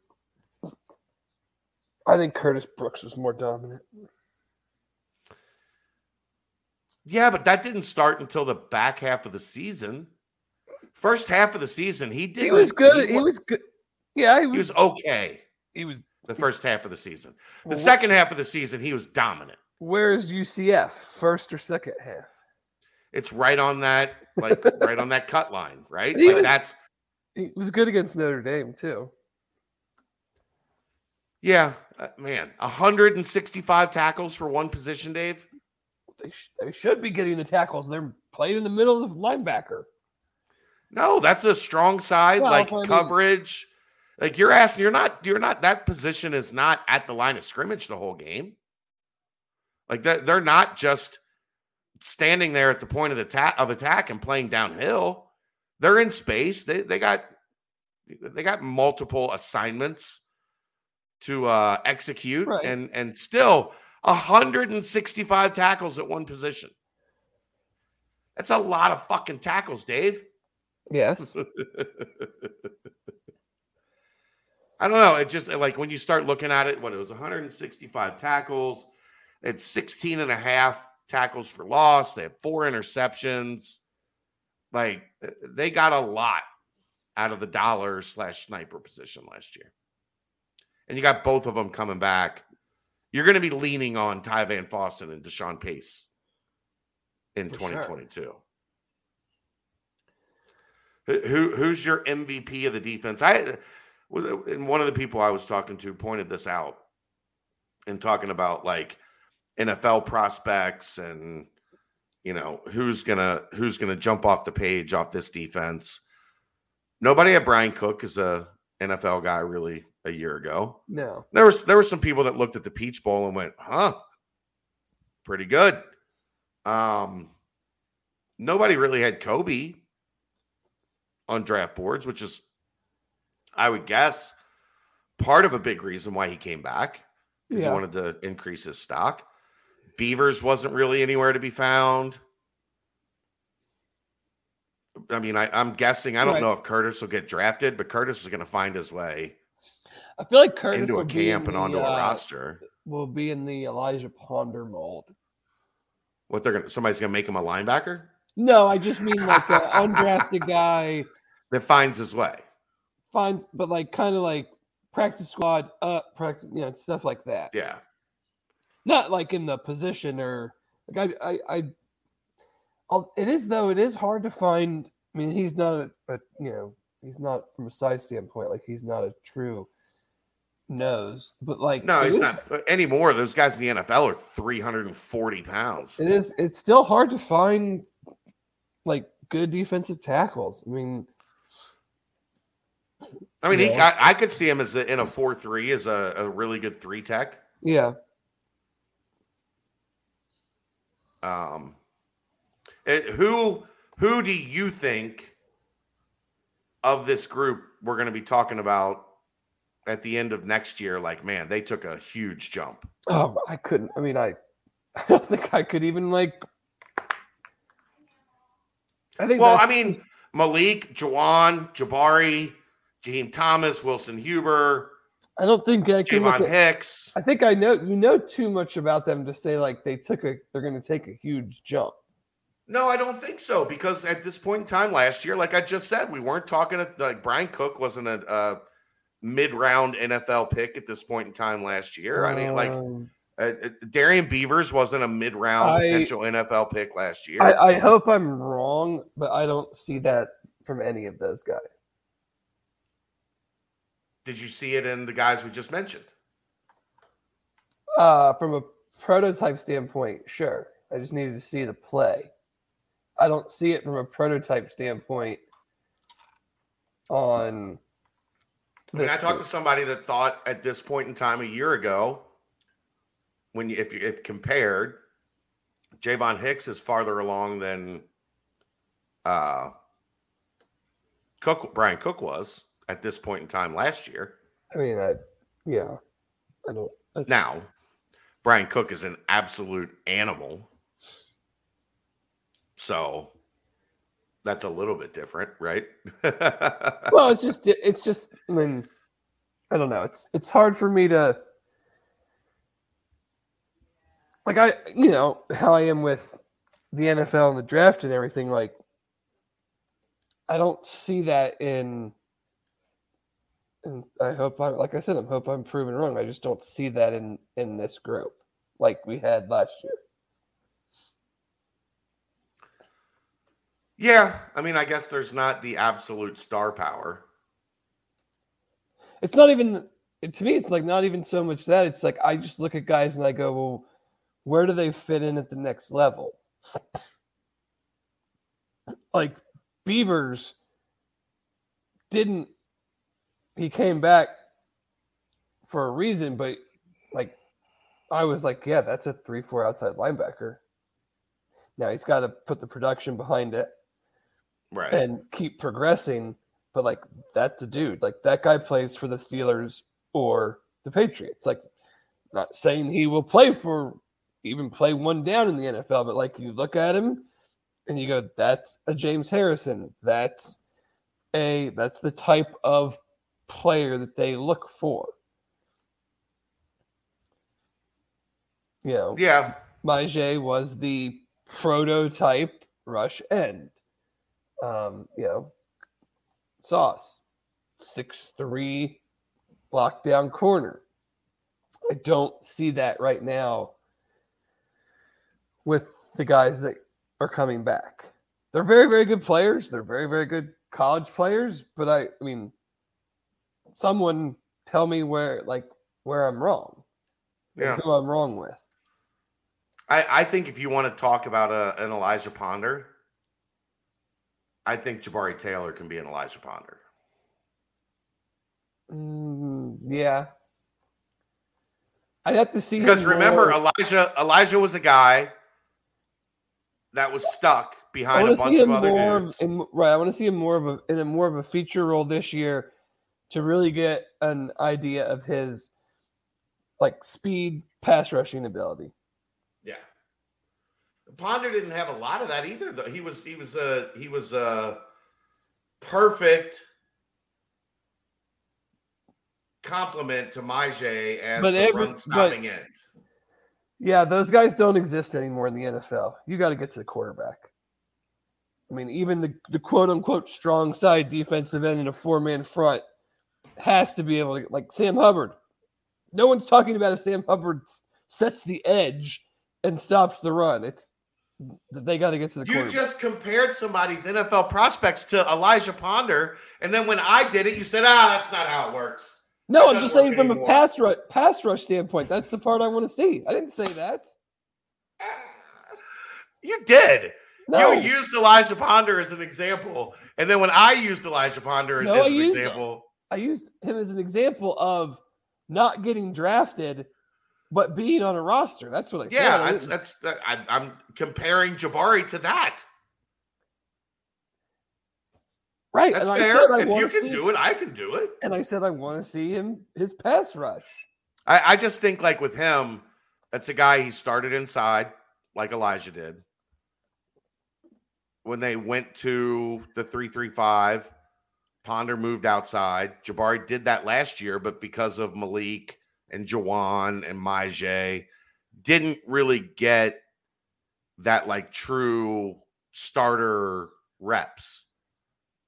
I think Curtis Brooks was more dominant. Yeah, but that didn't start until the back half of the season. First half of the season, he did. He was good. He, was good. Yeah, he was, He was okay. he was. The first half of the season. The Well, second half of the season, he was dominant. Where's UCF? First or second half? It's right on that, like right on that cut line, right? He Like was- that's He was good against Notre Dame too. yeah, uh, man. 165 tackles for one position, Dave. They, sh- they should be getting the tackles. They're playing in the middle of the linebacker. No, that's a strong side, Well, like mean- coverage. Like you're asking, you're not, you're not. That position is not at the line of scrimmage the whole game. Like that, they're not just standing there at the point of the ta- of attack and playing downhill. They're in space. They they got they got multiple assignments to uh, execute, Right. and and still 165 tackles at one position. That's a lot of fucking tackles, Dave. Yes. I don't know. It just like when you start looking at it, what it was 165 tackles, it's 16 and a half tackles for loss. They have four interceptions. Like they got a lot out of the dollar slash sniper position last year. And you got both of them coming back. You're going to be leaning on Ty VanFossen and Deshawn Pace in For 2022. Who, who who's your MVP of the defense? I was and one of the people I was talking to pointed this out and talking about like NFL prospects and you know who's gonna who's gonna jump off the page off this defense. Nobody at Bryan Cook is a NFL guy really a year ago. No. There was there were some people that looked at the Peach Bowl and went, "Huh, pretty good." Um, nobody really had Coby on draft boards, which is, I would guess, part of a big reason why he came back Yeah. he wanted to increase his stock. Beavers wasn't really anywhere to be found. I mean, I, I'm guessing. I don't Right. know if Curtis will get drafted, but Curtis is going to find his way I feel like Curtis into will a be in camp and the, onto a uh, roster. Will be in the Elijah Ponder mold. What they're gonna somebody's gonna make him a linebacker No, I just mean like an undrafted guy. that finds his way. Fine, but like kind of like practice squad, uh, practice, you know, stuff like that. Yeah. Not like in the position or like I, I, I. I'll, it is though. It is hard to find. I mean, he's not a, a you know, he's not from a size standpoint. Like he's not a true nose, but like No, he's is- not anymore. Those guys in the NFL are 340 pounds. It is. It's still hard to find like good defensive tackles. I mean, I mean, he, I, I could see him as a, in a 4 3 as a, a really good three tech. yeah. Um, it- who who do you think of this group we're going to be talking about at the end of next year? Like, man, they took a huge jump. Oh, I couldn't. I mean, I, I don't think I could even like. I think. Well, I mean, Malik, Jowon, Jabari, Jaheim Thomas, Wilson Huber, I don't think I can. Look Ja'von at, Hicks. I think I know you know too much about them to say like they took a. They're going to take a huge jump. No, I don't think so because at this point in time last year, like I just said, we weren't talking To, like Bryan Cook wasn't a, a mid-round NFL pick at this point in time last year. I mean, like Um, uh, uh, Darrian Beavers wasn't a mid-round I- potential NFL pick last year. I, I hope I'm wrong, but I don't see that from any of those guys. Did you see it in the guys we just mentioned? Uh, from a prototype standpoint, sure. I just needed to see the play. I don't see it from a prototype standpoint on. I mean, I talked to somebody that thought at this point in time a year ago, when you, if you if compared, Ja'von Hicks is farther along than uh, Cook Bryan Cook was at this point in time last year. I mean, I, yeah, I don't. I, Now, Bryan Cook is an absolute animal. So that's a little bit different, right? well, it's just, it's just. I mean, I don't know. It's it's hard for me to. Like I, you know, how I am with the NFL and the draft and everything. Like, I don't see that in. And I hope I'm, like I said, I hope I'm proven wrong. I just don't see that in in this group like we had last year. Yeah, I mean, I guess there's not the absolute star power. it's not even to me it's like not even so much that. It's like i just look at guys and i go well where do they fit in at the next level? Like beavers didn't he came back for a reason but like i was like yeah that's a 3-4 outside linebacker. Now he's got to put the production behind it Right. and keep progressing. But like that's a dude. Like that guy plays for the Steelers or the Patriots. Like not saying he will play for even play one down in the NFL, but like you look at him and you go, that's a James Harrison. That's a that's the type of player that they look for. You know, yeah. Maje was the prototype rush end. Um, you know, Sauce, six three, lockdown corner. I don't see that right now with the guys that are coming back. They're very, very good players. They're very, very good college players. But I, I mean, someone tell me where, like, where I'm wrong. Yeah. Who I'm wrong with. I, I think if you want to talk about a, an Elijah Ponder, I think Jabari Taylor can be an Elijah Ponder. Mm, yeah. I'd have to see Because remember, more- Elijah Elijah was a guy that was stuck behind a bunch of other more dudes. in, right. I want to see him more of a in a more of a feature role this year to really get an idea of his like speed, pass rushing ability. Ponder didn't have a lot of that either. Though he was he was a he was a perfect compliment to Maje as But the run stopping end. Yeah, those guys don't exist anymore in the NFL. You got to get to the quarterback. I mean, even the, the quote unquote strong side defensive end in a four man front has to be able to, like Sam Hubbard. No one's talking about if Sam Hubbard sets the edge and stops the run. It's they got to get to the You just compared somebody's NFL prospects to Elijah Ponder, and then when I did it, you said, "Ah, that's not how it works." no, that I'm just saying from a anymore. pass rush pass rush standpoint. That's the part I want to see. I didn't say that. You did. No, You used Elijah Ponder as an example, and then when I used Elijah Ponder No, as I an used- example, I used him as an example of not getting drafted, but being on a roster. That's what I said. yeah, I that's that's I, I'm comparing Jabari to that. right. That's and I fair. said I if you can do it, I can do it. and I said I want to see him his pass rush. I, I just think like with him, that's a guy he started inside like Elijah did. When they went to the three three five, Ponder moved outside. Jabari did that last year, but because of Malik and Jowon and Maje, didn't really get that like true starter reps.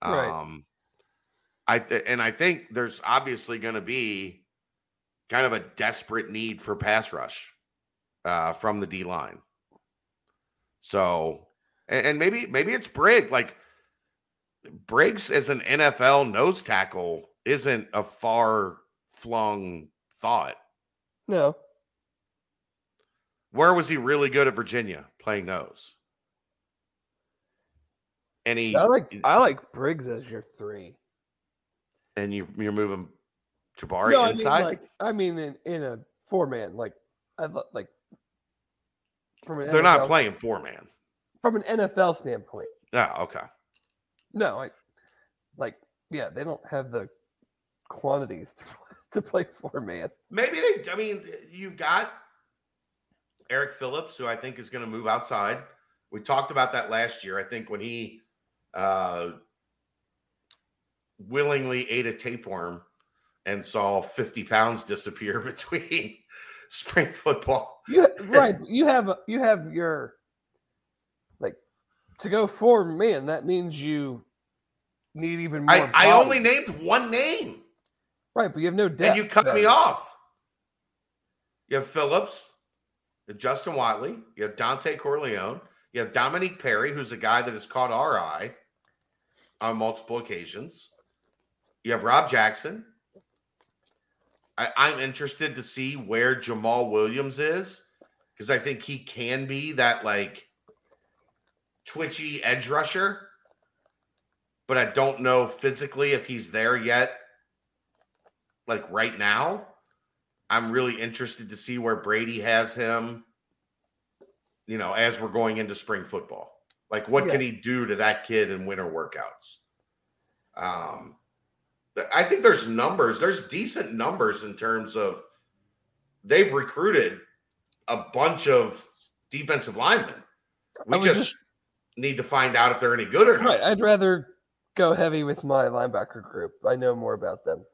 Right. Um I th- and I think there's obviously going to be kind of a desperate need for pass rush uh, from the D line. So, and, and maybe maybe it's Briggs. Like Briggs as an NFL nose tackle isn't a far flung thought. No, Where was he really good at Virginia playing nose? And he I like I like Briggs as your three. and you you're moving Jabari no, I mean inside. like I mean in, in a four man like I like from an They're not playing four man. from an NFL standpoint. Yeah, okay. No, I like yeah, they don't have the quantities to, to play four man. Maybe they. I mean, you've got Eric Phillips, who I think is going to move outside. We talked about that last year. I think when he uh, willingly ate a tapeworm and saw 50 pounds disappear between spring football. You right, you have you have your like to go four man. That means you need even more. I, I only named one name, right, but you have no depth. and you cut me off. You have Phillips, you have Justin Wodtly, you have Dontay Corleone, you have Dominique Perry, who's a guy that has caught our eye on multiple occasions. You have Rob Jackson. I, I'm interested to see where Jamal Williams is because I think he can be that like twitchy edge rusher, but I don't know physically if he's there yet. Like right now, I'm really interested to see where Brady has him. You know, as we're going into spring football, like what can he do to that kid in winter workouts? Um, I think there's numbers. There's decent numbers in terms of they've recruited a bunch of defensive linemen. We just, just- need to find out if they're any good or not. Right, I'd rather go heavy with my linebacker group. I know more about them.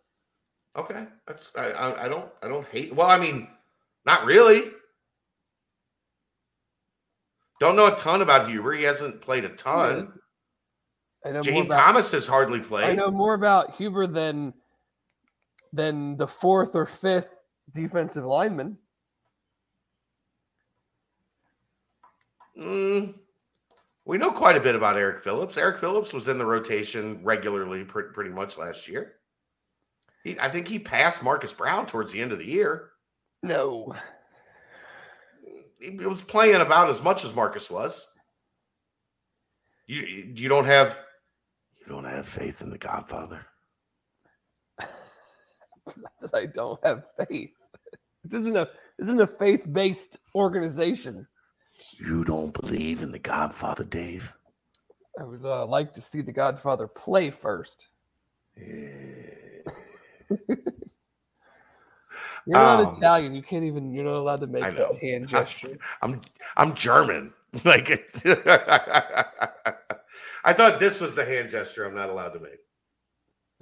Okay, that's I, I I don't I don't hate. Well, I mean, not really. Don't know a ton about Huber. He hasn't played a ton. I know James about, Thomas has hardly played. I know more about Huber than than the fourth or fifth defensive lineman. Mm, we know quite a bit about Eric Phillips. Eric Phillips was in the rotation regularly, pretty, pretty much last year. He, I think he passed Marcus Brown towards the end of the year. No, He was playing about as much as Marcus was. You you don't have you don't have faith in the Godfather. that I don't have faith. This isn't a this isn't a faith based organization. You don't believe in the Godfather, Dave. I would uh, like to see the Godfather play first. You're not Um, Italian. You can't even. You're not allowed to make that hand gesture. I'm I'm German. Like I thought this was the hand gesture I'm not allowed to make.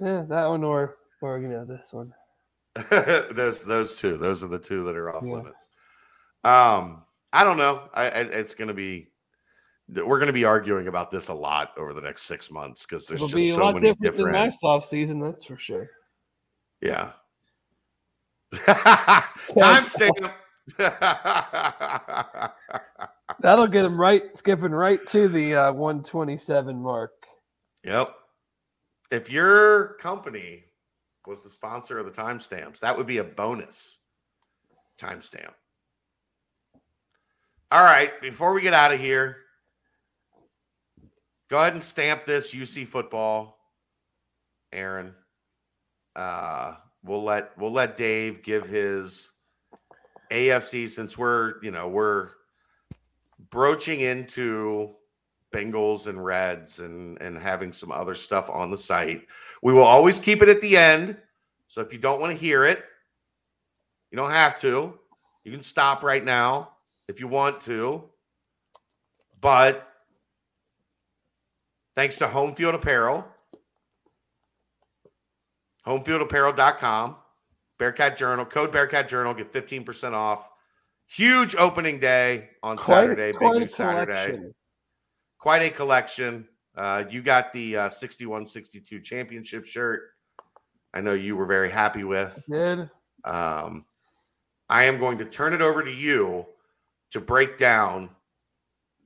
Yeah, that one or or you know this one. those those two. Those are the two that are off Yeah. limits. Um, I don't know. I, I it's going to be. We're going to be arguing about this a lot over the next six months because there's It'll just be a so lot many different, different. last off season. That's for sure. Yeah. Timestamp. That'll get him right, skipping right to the uh, 127 mark. Yep. If your company was the sponsor of the timestamps, that would be a bonus timestamp. All right. Before we get out of here, go ahead and stamp this UC football, Aaron. Uh, we'll let we'll let Dave give his AFC since we're you know we're broaching into Bengals and Reds and and having some other stuff on the site. We will always keep it at the end. So if you don't want to hear it, you don't have to. You can stop right now if you want to. But thanks to Home Field Apparel, homefieldapparel.com, Bearcat Journal, code Bearcat Journal, get 15% off. Huge opening day on Saturday, big quite news Saturday quite a collection. Uh, you got the uh, 61 62 championship shirt. I know you were very happy with. Did Um, I am going to turn it over to you to break down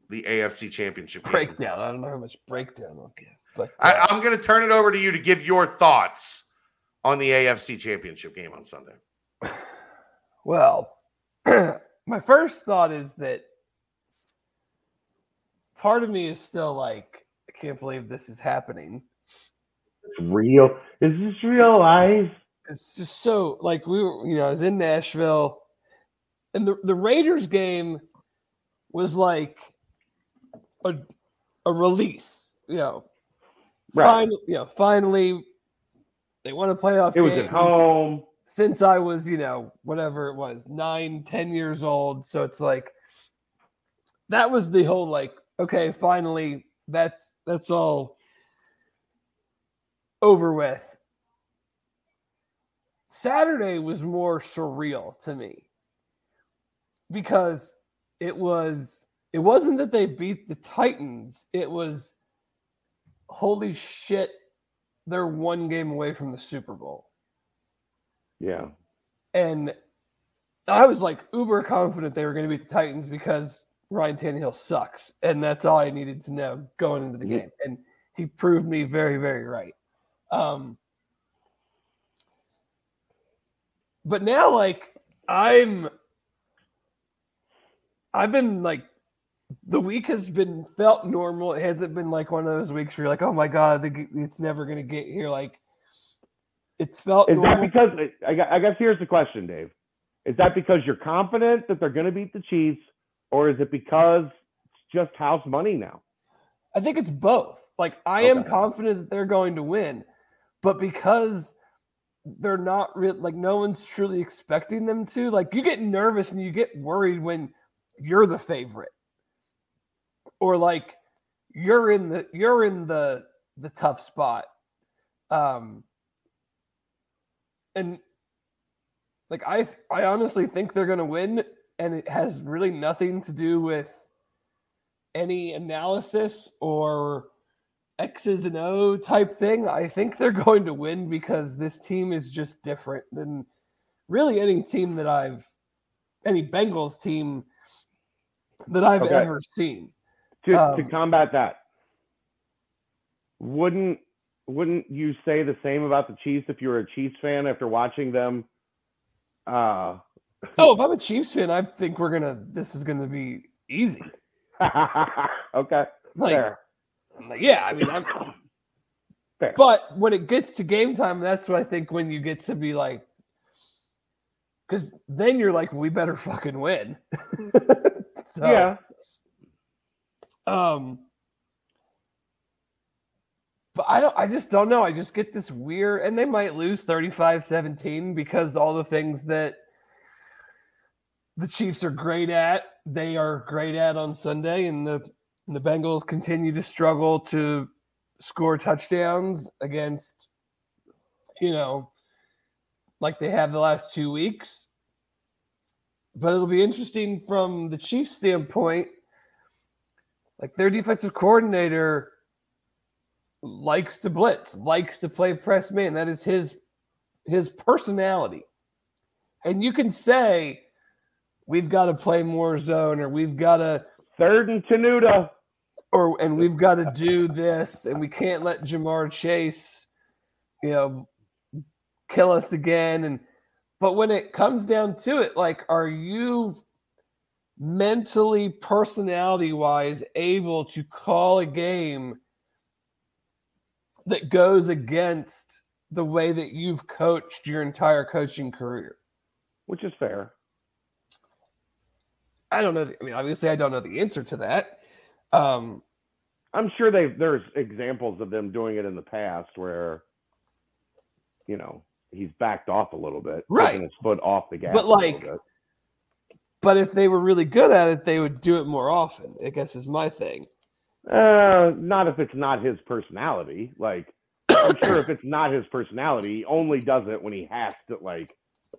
the AFC championship game. breakdown. I don't know how much breakdown I'll give, but I, I'm going to turn it over to you to give your thoughts on the AFC championship game on Sunday. well, my first thought is that part of me is still like, I can't believe this is happening. It's real. Is this real life? it's just so like we were, you know, I was in Nashville, and the the Raiders game was like a a release. You know, Right. finally, you know, finally, they won a playoff. It was at home. since I was, you know, whatever it was, nine, ten years old. So it's like that was the whole like, okay, finally, that's that's all over with. Saturday was more surreal to me because it was it wasn't that they beat the Titans, it was holy shit, they're one game away from the Super Bowl. Yeah. And I was like uber confident they were going to beat the Titans because Ryan Tannehill sucks. And that's all I needed to know going into the Yeah. game. And he proved me very, very right. Um, but now, like, I'm, I've been like, the week has been felt normal. It hasn't been like one of those weeks where you're like, oh my God, it's never going to get here. Like, it's felt Is normal. that because I I guess here's the question, Dave. Is that because you're confident that they're going to beat the Chiefs, or is it because it's just house money now? I think it's both. Like I am confident that they're going to win, but because they're not real, like no one's truly expecting them to. Like you get nervous and you get worried when you're the favorite, or like you're in the you're in the the tough spot. Um, and like I I honestly think they're going to win, and it has really nothing to do with any analysis or X's and O type thing. I think they're going to win because this team is just different than really any team that I've any Bengals team that I've Okay. ever seen. To to Um, combat that, wouldn't wouldn't you say the same about the Chiefs if you were a Chiefs fan after watching them? Uh, Oh, if I'm a Chiefs fan, I think we're gonna this is gonna be easy. okay, Like, fair. like, yeah, I mean I'm Fair. But when it gets to game time, that's what I think when you get to be like, because then you're like, we better fucking win. so, yeah, Um, but I don't, I just don't know. I just get this weird, and they might lose 35 17 because all the things that the Chiefs are great at, they are great at on Sunday, and the, and the Bengals continue to struggle to score touchdowns against, you know, like they have the last two weeks. But it'll be interesting from the Chiefs' standpoint like their defensive coordinator likes to blitz, likes to play press man. That is his his personality. And you can say we've got to play more zone or we've got to third and Tenuta. or and we've got to do this and we can't let Ja'Marr Chase you know kill us again and but when it comes down to it like are you mentally personality wise able to call a game that goes against the way that you've coached your entire coaching career which is fair. i don't know the- i mean obviously i don't know the answer to that um I'm sure they there's examples of them doing it in the past where, you know, he's backed off a little bit, Right. his foot off the gas. But, like. But if they were really good at it they would do it more often i guess is my thing uh, not if it's not his personality. Like, I'm sure if it's not his personality, he only does it when he has to, like,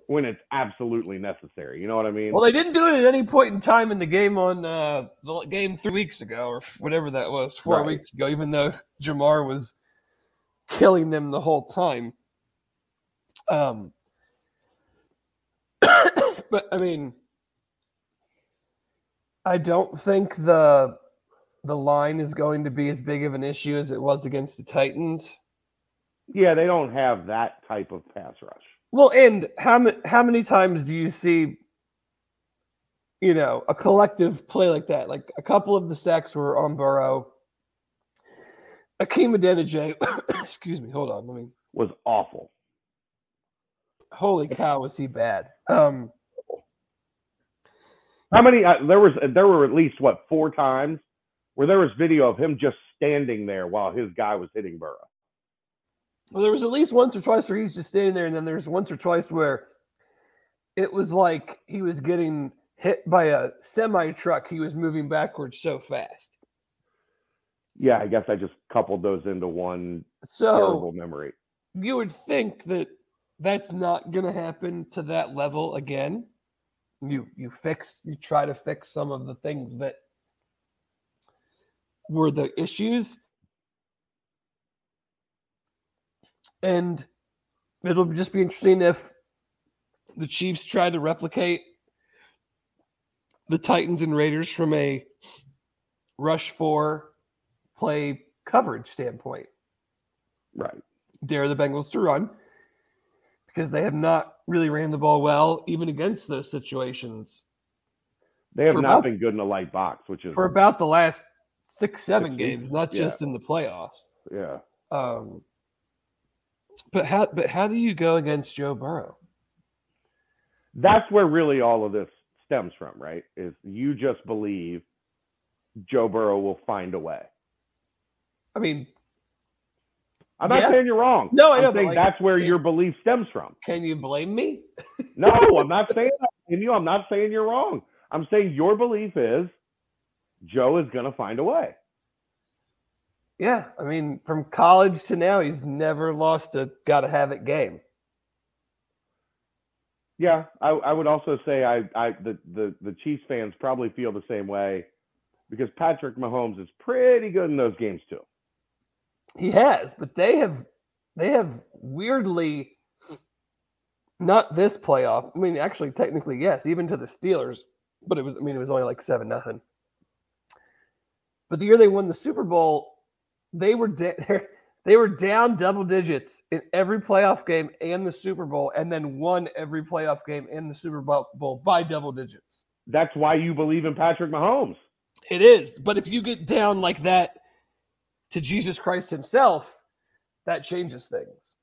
when it's absolutely necessary. You know what I mean? Well, they didn't do it at any point in time in the game on uh, the game three weeks ago or whatever that was, four Right. weeks ago. Even though Ja'Marr was killing them the whole time. Um, but I mean, I don't think the the line is going to be as big of an issue as it was against the Titans. yeah, they don't have that type of pass rush. Well, and how many how many times do you see, you know, a collective play like that? Like a couple of the sacks were on Burrow. Hakeem Adeniji, excuse me, hold on, let me. Was awful. Holy cow, was he bad? Um, How many? Uh, there was there were at least what four times where there was video of him just standing there while his guy was hitting Burrow. Well, there was at least once or twice where he's just standing there, and then there's once or twice where it was like he was getting hit by a semi truck. He was moving backwards so fast. Yeah, I guess I just coupled those into one So terrible memory. you would think that that's not going to happen to that level again. You you fix you try to fix some of the things that were the issues, and it'll just be interesting if the Chiefs try to replicate the Titans and Raiders from a rush for play coverage standpoint. Right. dare the Bengals to run because they have not really ran the ball well, even against those situations They have For not about- been good in a light box, which is for about the last six, seven games, not yeah. just in the playoffs. yeah. Um, but how but how do you go against Joe Burrow? That's where really all of this stems from, right? Is you just believe Joe Burrow will find a way. I mean, I'm not Yes. saying you're wrong. No, I I'm know, saying like- that's where your belief stems from. can you blame me? No, I'm not saying you, I'm not saying you're wrong. I'm saying your belief is Joe is going to find a way. Yeah, I mean, from college to now, he's never lost a gotta have it game. Yeah, I, I would also say I, I the, the the Chiefs fans probably feel the same way because Patrick Mahomes is pretty good in those games too. He has, but they have they have weirdly not this playoff. I mean, actually, technically, yes, even to the Steelers, but it was I mean it was only like seven nothing. But the year they won the Super Bowl, they were da- they were down double digits in every playoff game and the Super Bowl, and then won every playoff game and the Super Bowl by double digits. That's why you believe in Patrick Mahomes. It is, but if you get down like that to Jesus Christ Himself, that changes things.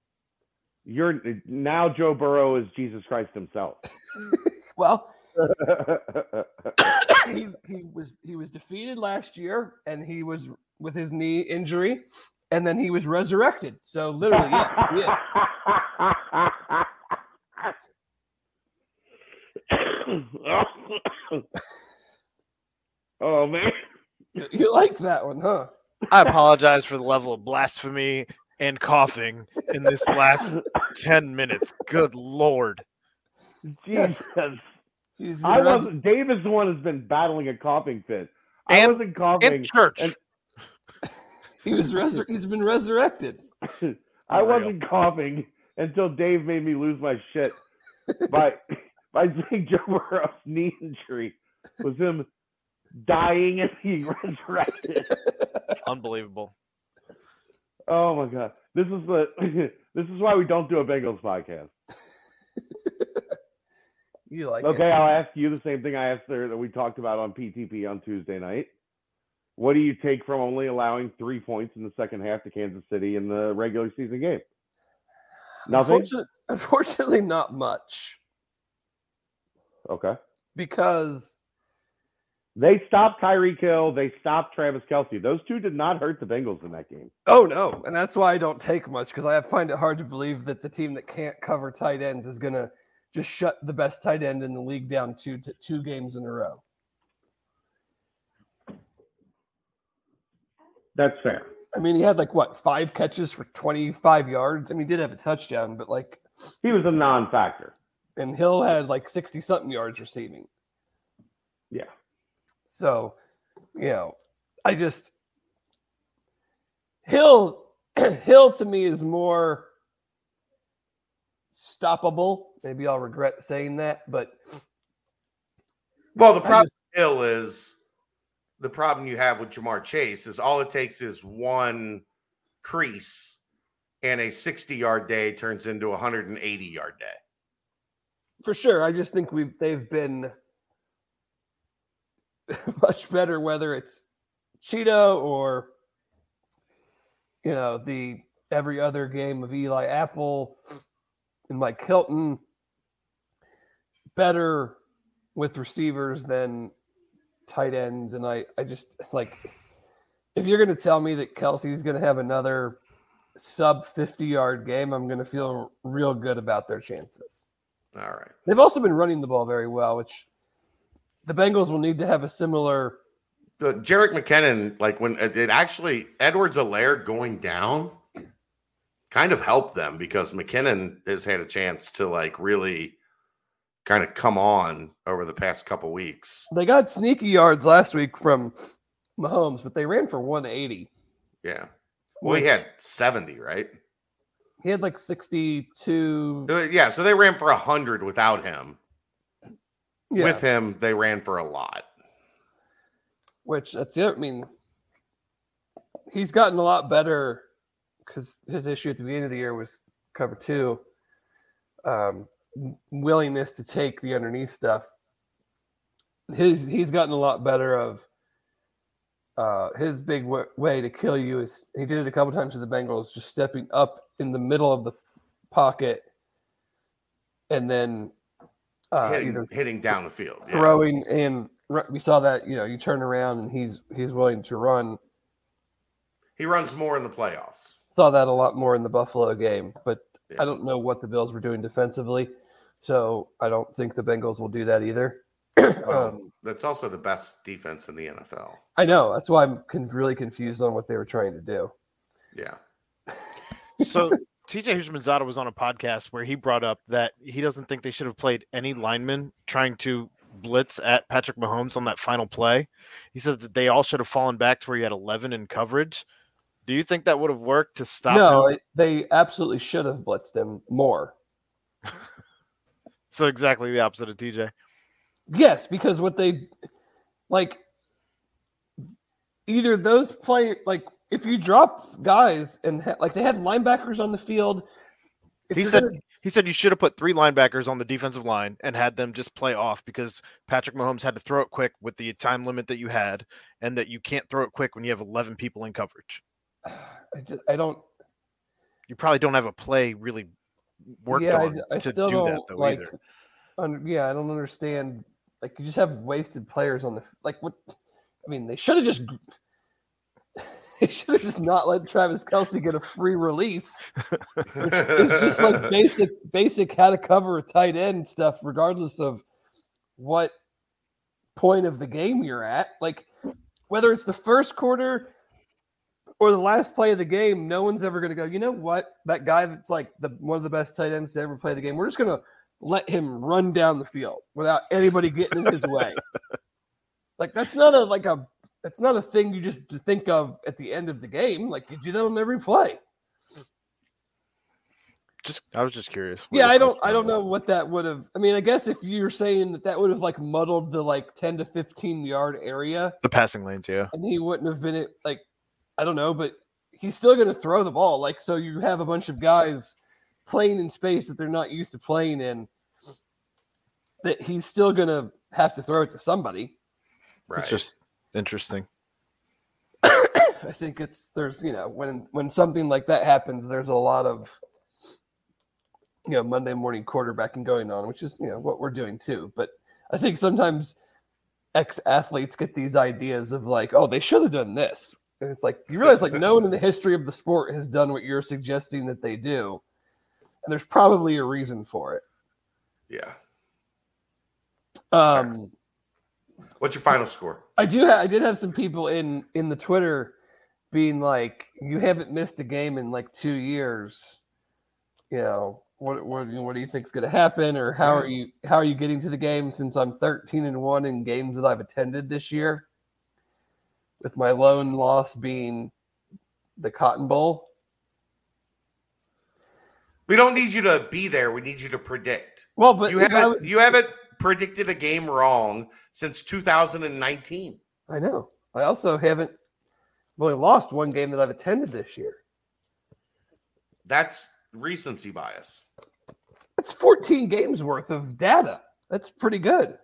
You're now Joe Burrow is Jesus Christ himself. Well, he he was he was defeated last year, and he was with his knee injury, and then he was resurrected. So literally, yeah, is. oh man. You like that one, huh? I apologize for the level of blasphemy and coughing in this last 10 minutes. Good lord. Jesus. I wasn't Dave is the one who's been battling a coughing fit. I And- wasn't coughing. In church. and- he was resur- he's been resurrected. I Unreal. wasn't coughing until Dave made me lose my shit by by saying Joe Burrow's knee injury was him dying and being resurrected. Unbelievable. Oh my god. This is the this is why we don't do a Bengals podcast. You like Okay, it? I'll ask you the same thing I asked there that we talked about on PTP on Tuesday night. What do you take from only allowing three points in the second half to Kansas City in the regular season game? Nothing. Unfortunately, unfortunately, not much Okay. because They stopped Tyreek Hill. They stopped Travis Kelce. Those two did not hurt the Bengals in that game. oh no, and that's why I don't take much because I find it hard to believe that the team that can't cover tight ends is gonna just shut the best tight end in the league down two to two games in a row. That's fair. I mean, he had like what five catches for 25 yards. I mean, he did have a touchdown, but like, He was a non-factor. and Hill had like 60 something yards receiving. Yeah. So, you know, I just Hill Hill to me is more stoppable. Maybe I'll regret saying that, but Well, the problem with Hill is the problem you have with Ja'Marr Chase is all it takes is one crease and a 60 yard day turns into a 180 yard day. for sure, I just think we've they've been much better whether it's Chido or you know the every other game of Eli Apple and Mike Hilton better with receivers than tight ends and I I just like if you're going to tell me that Kelce's going to have another sub 50 yard game, I'm going to feel real good about their chances. All right. They've also been running the ball very well, which the Bengals will need to have a similar. The Jerick McKinnon, like when it actually Edwards-Helaire going down, kind of helped them because McKinnon has had a chance to like really kind of come on over the past couple weeks. They got sneaky yards last week from Mahomes, but they ran for 180. Yeah. Well, he had 70, right? he had like 62. Uh, Yeah, so they ran for 100 without him. Yeah, With him, they ran for a lot. which that's it. I mean, he's gotten a lot better because his issue at the beginning of the year was cover two, um, willingness to take the underneath stuff. His he's gotten a lot better of. Uh, his big w- way to kill you is he did it a couple times to the Bengals, just stepping up in the middle of the pocket, and then uh, hitting, either hitting down the field. yeah. throwing and we saw that you know you turn around and he's he's willing to run He runs more in the playoffs. saw that a lot more in the buffalo game but Yeah. i don't know what the bills were doing defensively so i don't think the bengals will do that either Well, um, that's also the best defense in the NFL. i know that's why i'm con- really confused on what they were trying to do Yeah. So TJ Houshmandzadeh was on a podcast where he brought up that he doesn't think they should have played any linemen trying to blitz at Patrick Mahomes on that final play. He said that they all should have fallen back to where you had 11 in coverage. Do you think that would have worked to stop no him? they absolutely should have blitzed him more So exactly the opposite of TJ. Yes, because what they like either those play like if you drop guys and ha- like they had linebackers on the field. He said gonna- he said you should have put three linebackers on the defensive line and had them just play off because Patrick Mahomes had to throw it quick with the time limit that you had, and that you can't throw it quick when you have 11 people in coverage. I, just, I don't. You probably don't have a play really worked yeah, on ju- I, to still do don't that though like. either. Un, yeah, I don't understand. Like you just have wasted players on the like. What? I mean, they should have just. They should have just not let Travis Kelce get a free release. it's just like basic basic how to cover a tight end stuff regardless of what point of the game you're at. Like whether it's the first quarter or the last play of the game no one's ever going to go you know what? That guy that's like the one of the best tight ends to ever play the game we're just going to let him run down the field without anybody getting in his way. Like that's not a like a that's not a thing you just think of at the end of the game like you do that on every play Just I was just curious. where Yeah, I don't I don't know what that would have I mean, I guess if you're saying that that would have like muddled the like 10 to 15 yard area The passing lanes, yeah. and he wouldn't have been it like I don't know, but he's still going to throw the ball like so you have a bunch of guys playing in space that they're not used to playing in that he's still going to have to throw it to somebody. right. It's just interesting. I think it's there's you know when when something like that happens, there's a lot of you know Monday morning quarterbacking going on, which is you know what we're doing too. But I think sometimes ex athletes get these ideas of like, oh, they should have done this, and it's like you realize like no one in the history of the sport has done what you're suggesting that they do, and there's probably a reason for it. yeah. Um, What's your final score? I do. Ha- I did have some people in in the Twitter being like, "You haven't missed a game in like two years. You know what? What, what do you think's going to happen, or how are you? How are you getting to the game? Since I'm 13 and one in games that I've attended this year, with my lone loss being the Cotton Bowl. We don't need you to be there. We need you to predict. Well, but You haven't was- you haven't predicted a game wrong since 2019. I know. I also haven't only lost one game that I've attended this year. That's recency bias. That's 14 games worth of data. That's pretty good.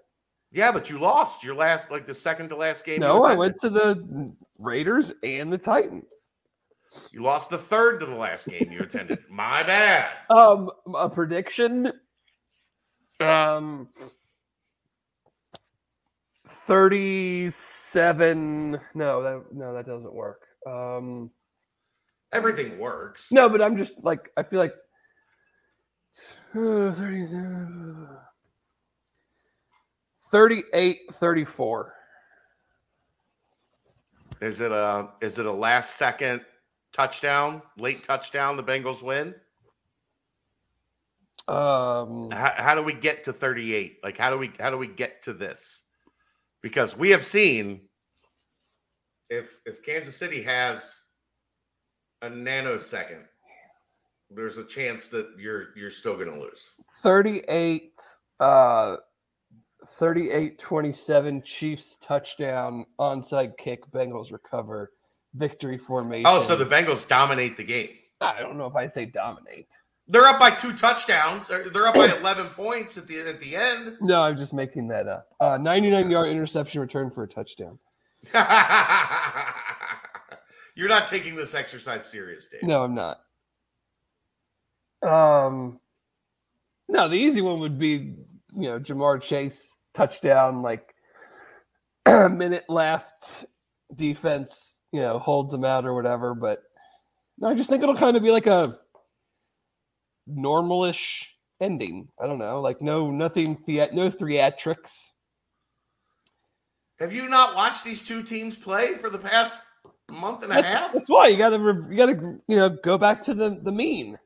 Yeah, but you lost your last, like the second to last game. No, I went to the Raiders and the Titans. You lost the third to the last game you attended. My bad. Um, a prediction. Um, 37. No, that no, that doesn't work. Um, Everything works. no, but I'm just like I feel like uh, 37. 38 34. Is it a is it a last second touchdown, late touchdown? The Bengals win. Um, How, how do we get to 38? Like how do we how do we get to this? Because we have seen if if Kansas City has a nanosecond, there's a chance that you're you're still going to lose. 38 uh 38 27 Chiefs touchdown onside kick Bengals recover victory formation. Oh, so the Bengals dominate the game. I don't know if I say dominate. They're up by two touchdowns. They're up by 11 points at the at the end. No, I'm just making that up. Uh 99 yard interception return for a touchdown. You're not taking this exercise serious, Dave. No, I'm not. Um No, the easy one would be, you know, Ja'Marr Chase touchdown like a minute left defense, you know, holds them out or whatever, but no, I just think it'll kind of be like a normalish ending. I don't know, like no nothing thea- no theatrics. Have you not watched these two teams play for the past month and a That's, half? that's why you got to you got to you know go back to the the mean.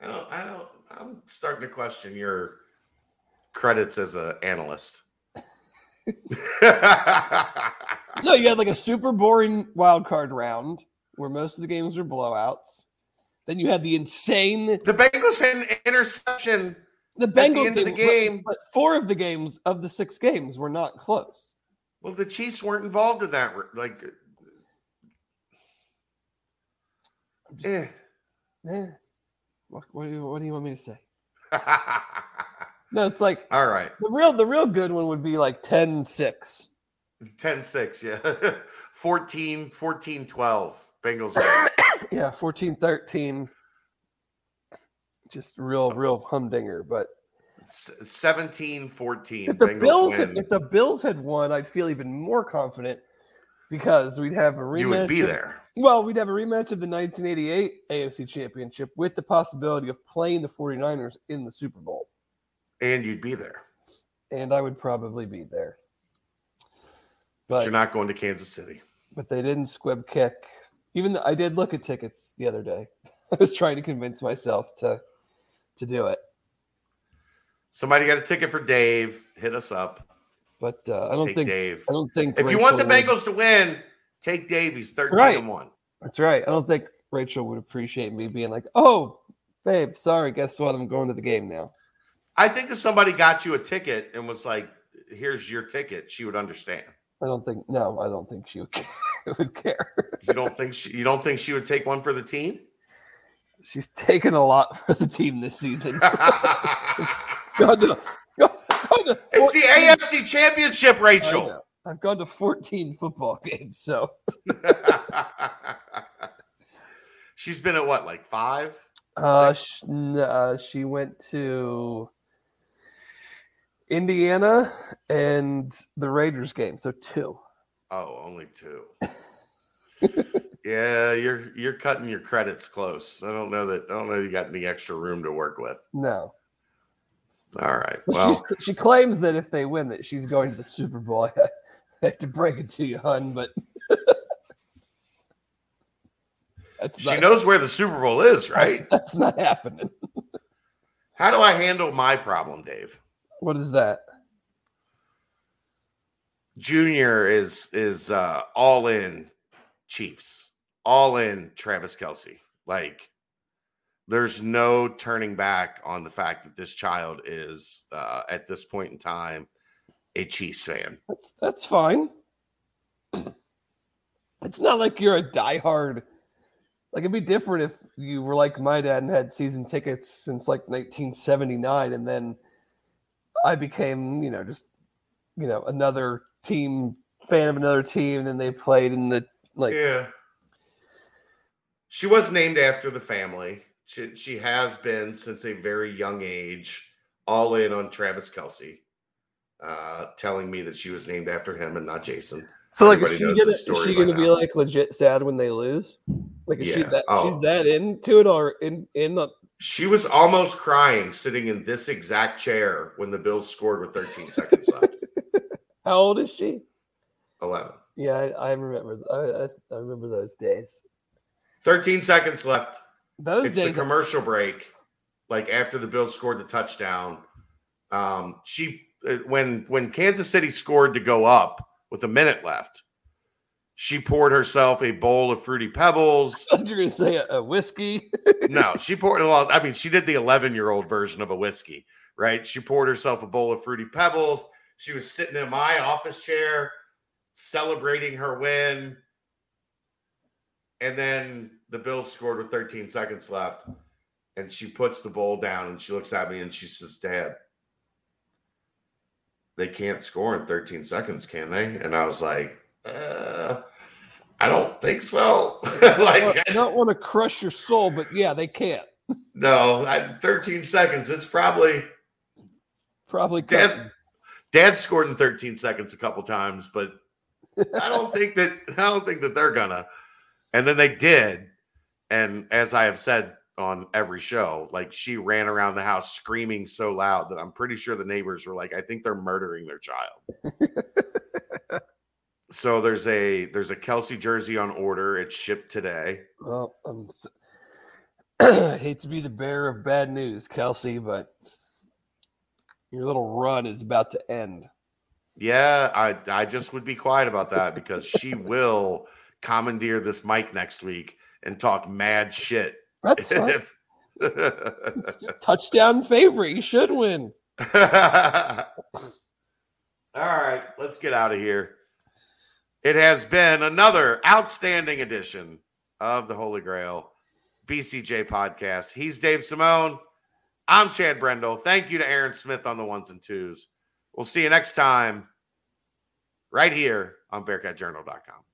I don't. I don't. I'm starting to question your credits as an analyst. No, you had like a super boring wild card round where most of the games were blowouts. Then you had the insane the Bengals had an interception. the the Bengals end of the game- but four of the games of the six games were not close. Well, the Chiefs weren't involved in that. Like, I'm just- eh. eh. What, what, do you, what do you want me to say? No, it's like all right. the real the real good one would be like 10-6. 10-6, yeah. 14, 14, 12. Bengals. Yeah, 14-13. Just real, So- real humdinger. But S- 17, 14. if the Bengals Bills had, if the Bills had won, I'd feel even more confident because we'd have a rematch. you would be of- there. Well, we'd have a rematch of the 1988 AFC Championship with the possibility of playing the 49ers in the Super Bowl. And you'd be there. And I would probably be there. But But you're not going to Kansas City. but they didn't squib kick. Even though I did look at tickets the other day. I was trying to convince myself to to do it. Somebody got a ticket for Dave. Hit us up. But uh, I don't Take think Dave. I don't think If you want the Rachel Bengals to win, take Dave. He's 13 Right. and 1. That's right. I don't think Rachel would appreciate me being like, "Oh, babe, sorry, guess what? I'm going to the game now." I think if somebody got you a ticket and was like, here's your ticket, she would understand. I don't think. No, I don't think she would care. would care. You don't think she you don't think she would take one for the team? She's taken a lot for the team this season. gone to, gone, gone to it's the AFC Championship, Rachel. I've gone to 14 football games, so She's been at what, like five? uh, Six? sh- n- uh, she went to Indiana and the Raiders game, so two. Oh, only two. yeah, you're you're cutting your credits close. I don't know that I don't know you got any extra room to work with. No, All right. Well, she claims that if they win, that she's going to the Super Bowl. I hate to break it to you, hun, but that's she not, knows where the Super Bowl is, that's- right? That's not happening. How do I handle my problem, Dave? What is that? Junior is is uh all in Chiefs, all in Travis Kelce. Like there's no turning back on the fact that this child is uh at this point in time a Chiefs fan. That's that's fine. It's not like you're a diehard. Like it'd be different if you were like my dad and had season tickets since like 1979, and then I became, you know, just you know another team fan of another team, and then they played in the like. yeah. She was named after the family. She, she has been since a very young age, all in on Travis Kelce. uh, telling me that she was named after him and not Jason. So like, is Everybody she gonna is she gonna be now. like legit sad when they lose? Like, is she that Oh. she's that into it or in in the She was almost crying sitting in this exact chair when the Bills scored with 13 seconds left. How old is she? 11. Yeah, I, I remember. I, I remember those days. 13 seconds left. Those it's the days. commercial break. Like after the Bills scored the touchdown, um, she uh, when when Kansas City scored to go up with a minute left, she poured herself a bowl of fruity pebbles. I you were gonna say a, a whiskey. no, she poured a lot. I mean, she did the 11 year old version of a whiskey, right? She poured herself a bowl of fruity pebbles. She was sitting in my office chair celebrating her win. And then the Bills scored with 13 seconds left. And she puts the bowl down and she looks at me and she says, Dad, they can't score in 13 seconds, can they? And I was like, uh, I don't think so. like, I don't want to crush your soul, but yeah, they can't. no, I, 13 seconds. It's probably Probably. Dad-. Dad scored in 13 seconds a couple times, but I don't think that I don't think that they're gonna. And then they did. And as I have said on every show, like she ran around the house screaming so loud that I'm pretty sure the neighbors were like, I think they're murdering their child. so there's a there's a Kelce jersey on order. It's shipped today. Well, I'm. s- I hate to be the bearer of bad news, Kelsey, but your little run is about to end. Yeah, I I just would be quiet about that because she will commandeer this mic next week and talk mad shit. That's. If- touchdown favorite. You should win. All right, let's get out of here. It has been another outstanding edition of the Holy Grail BCJ podcast. He's Dave Simone. I'm Chad Brendel. Thank you to Aaron Smith on the ones and twos. We'll see you next time right here on BearcatJournal.com.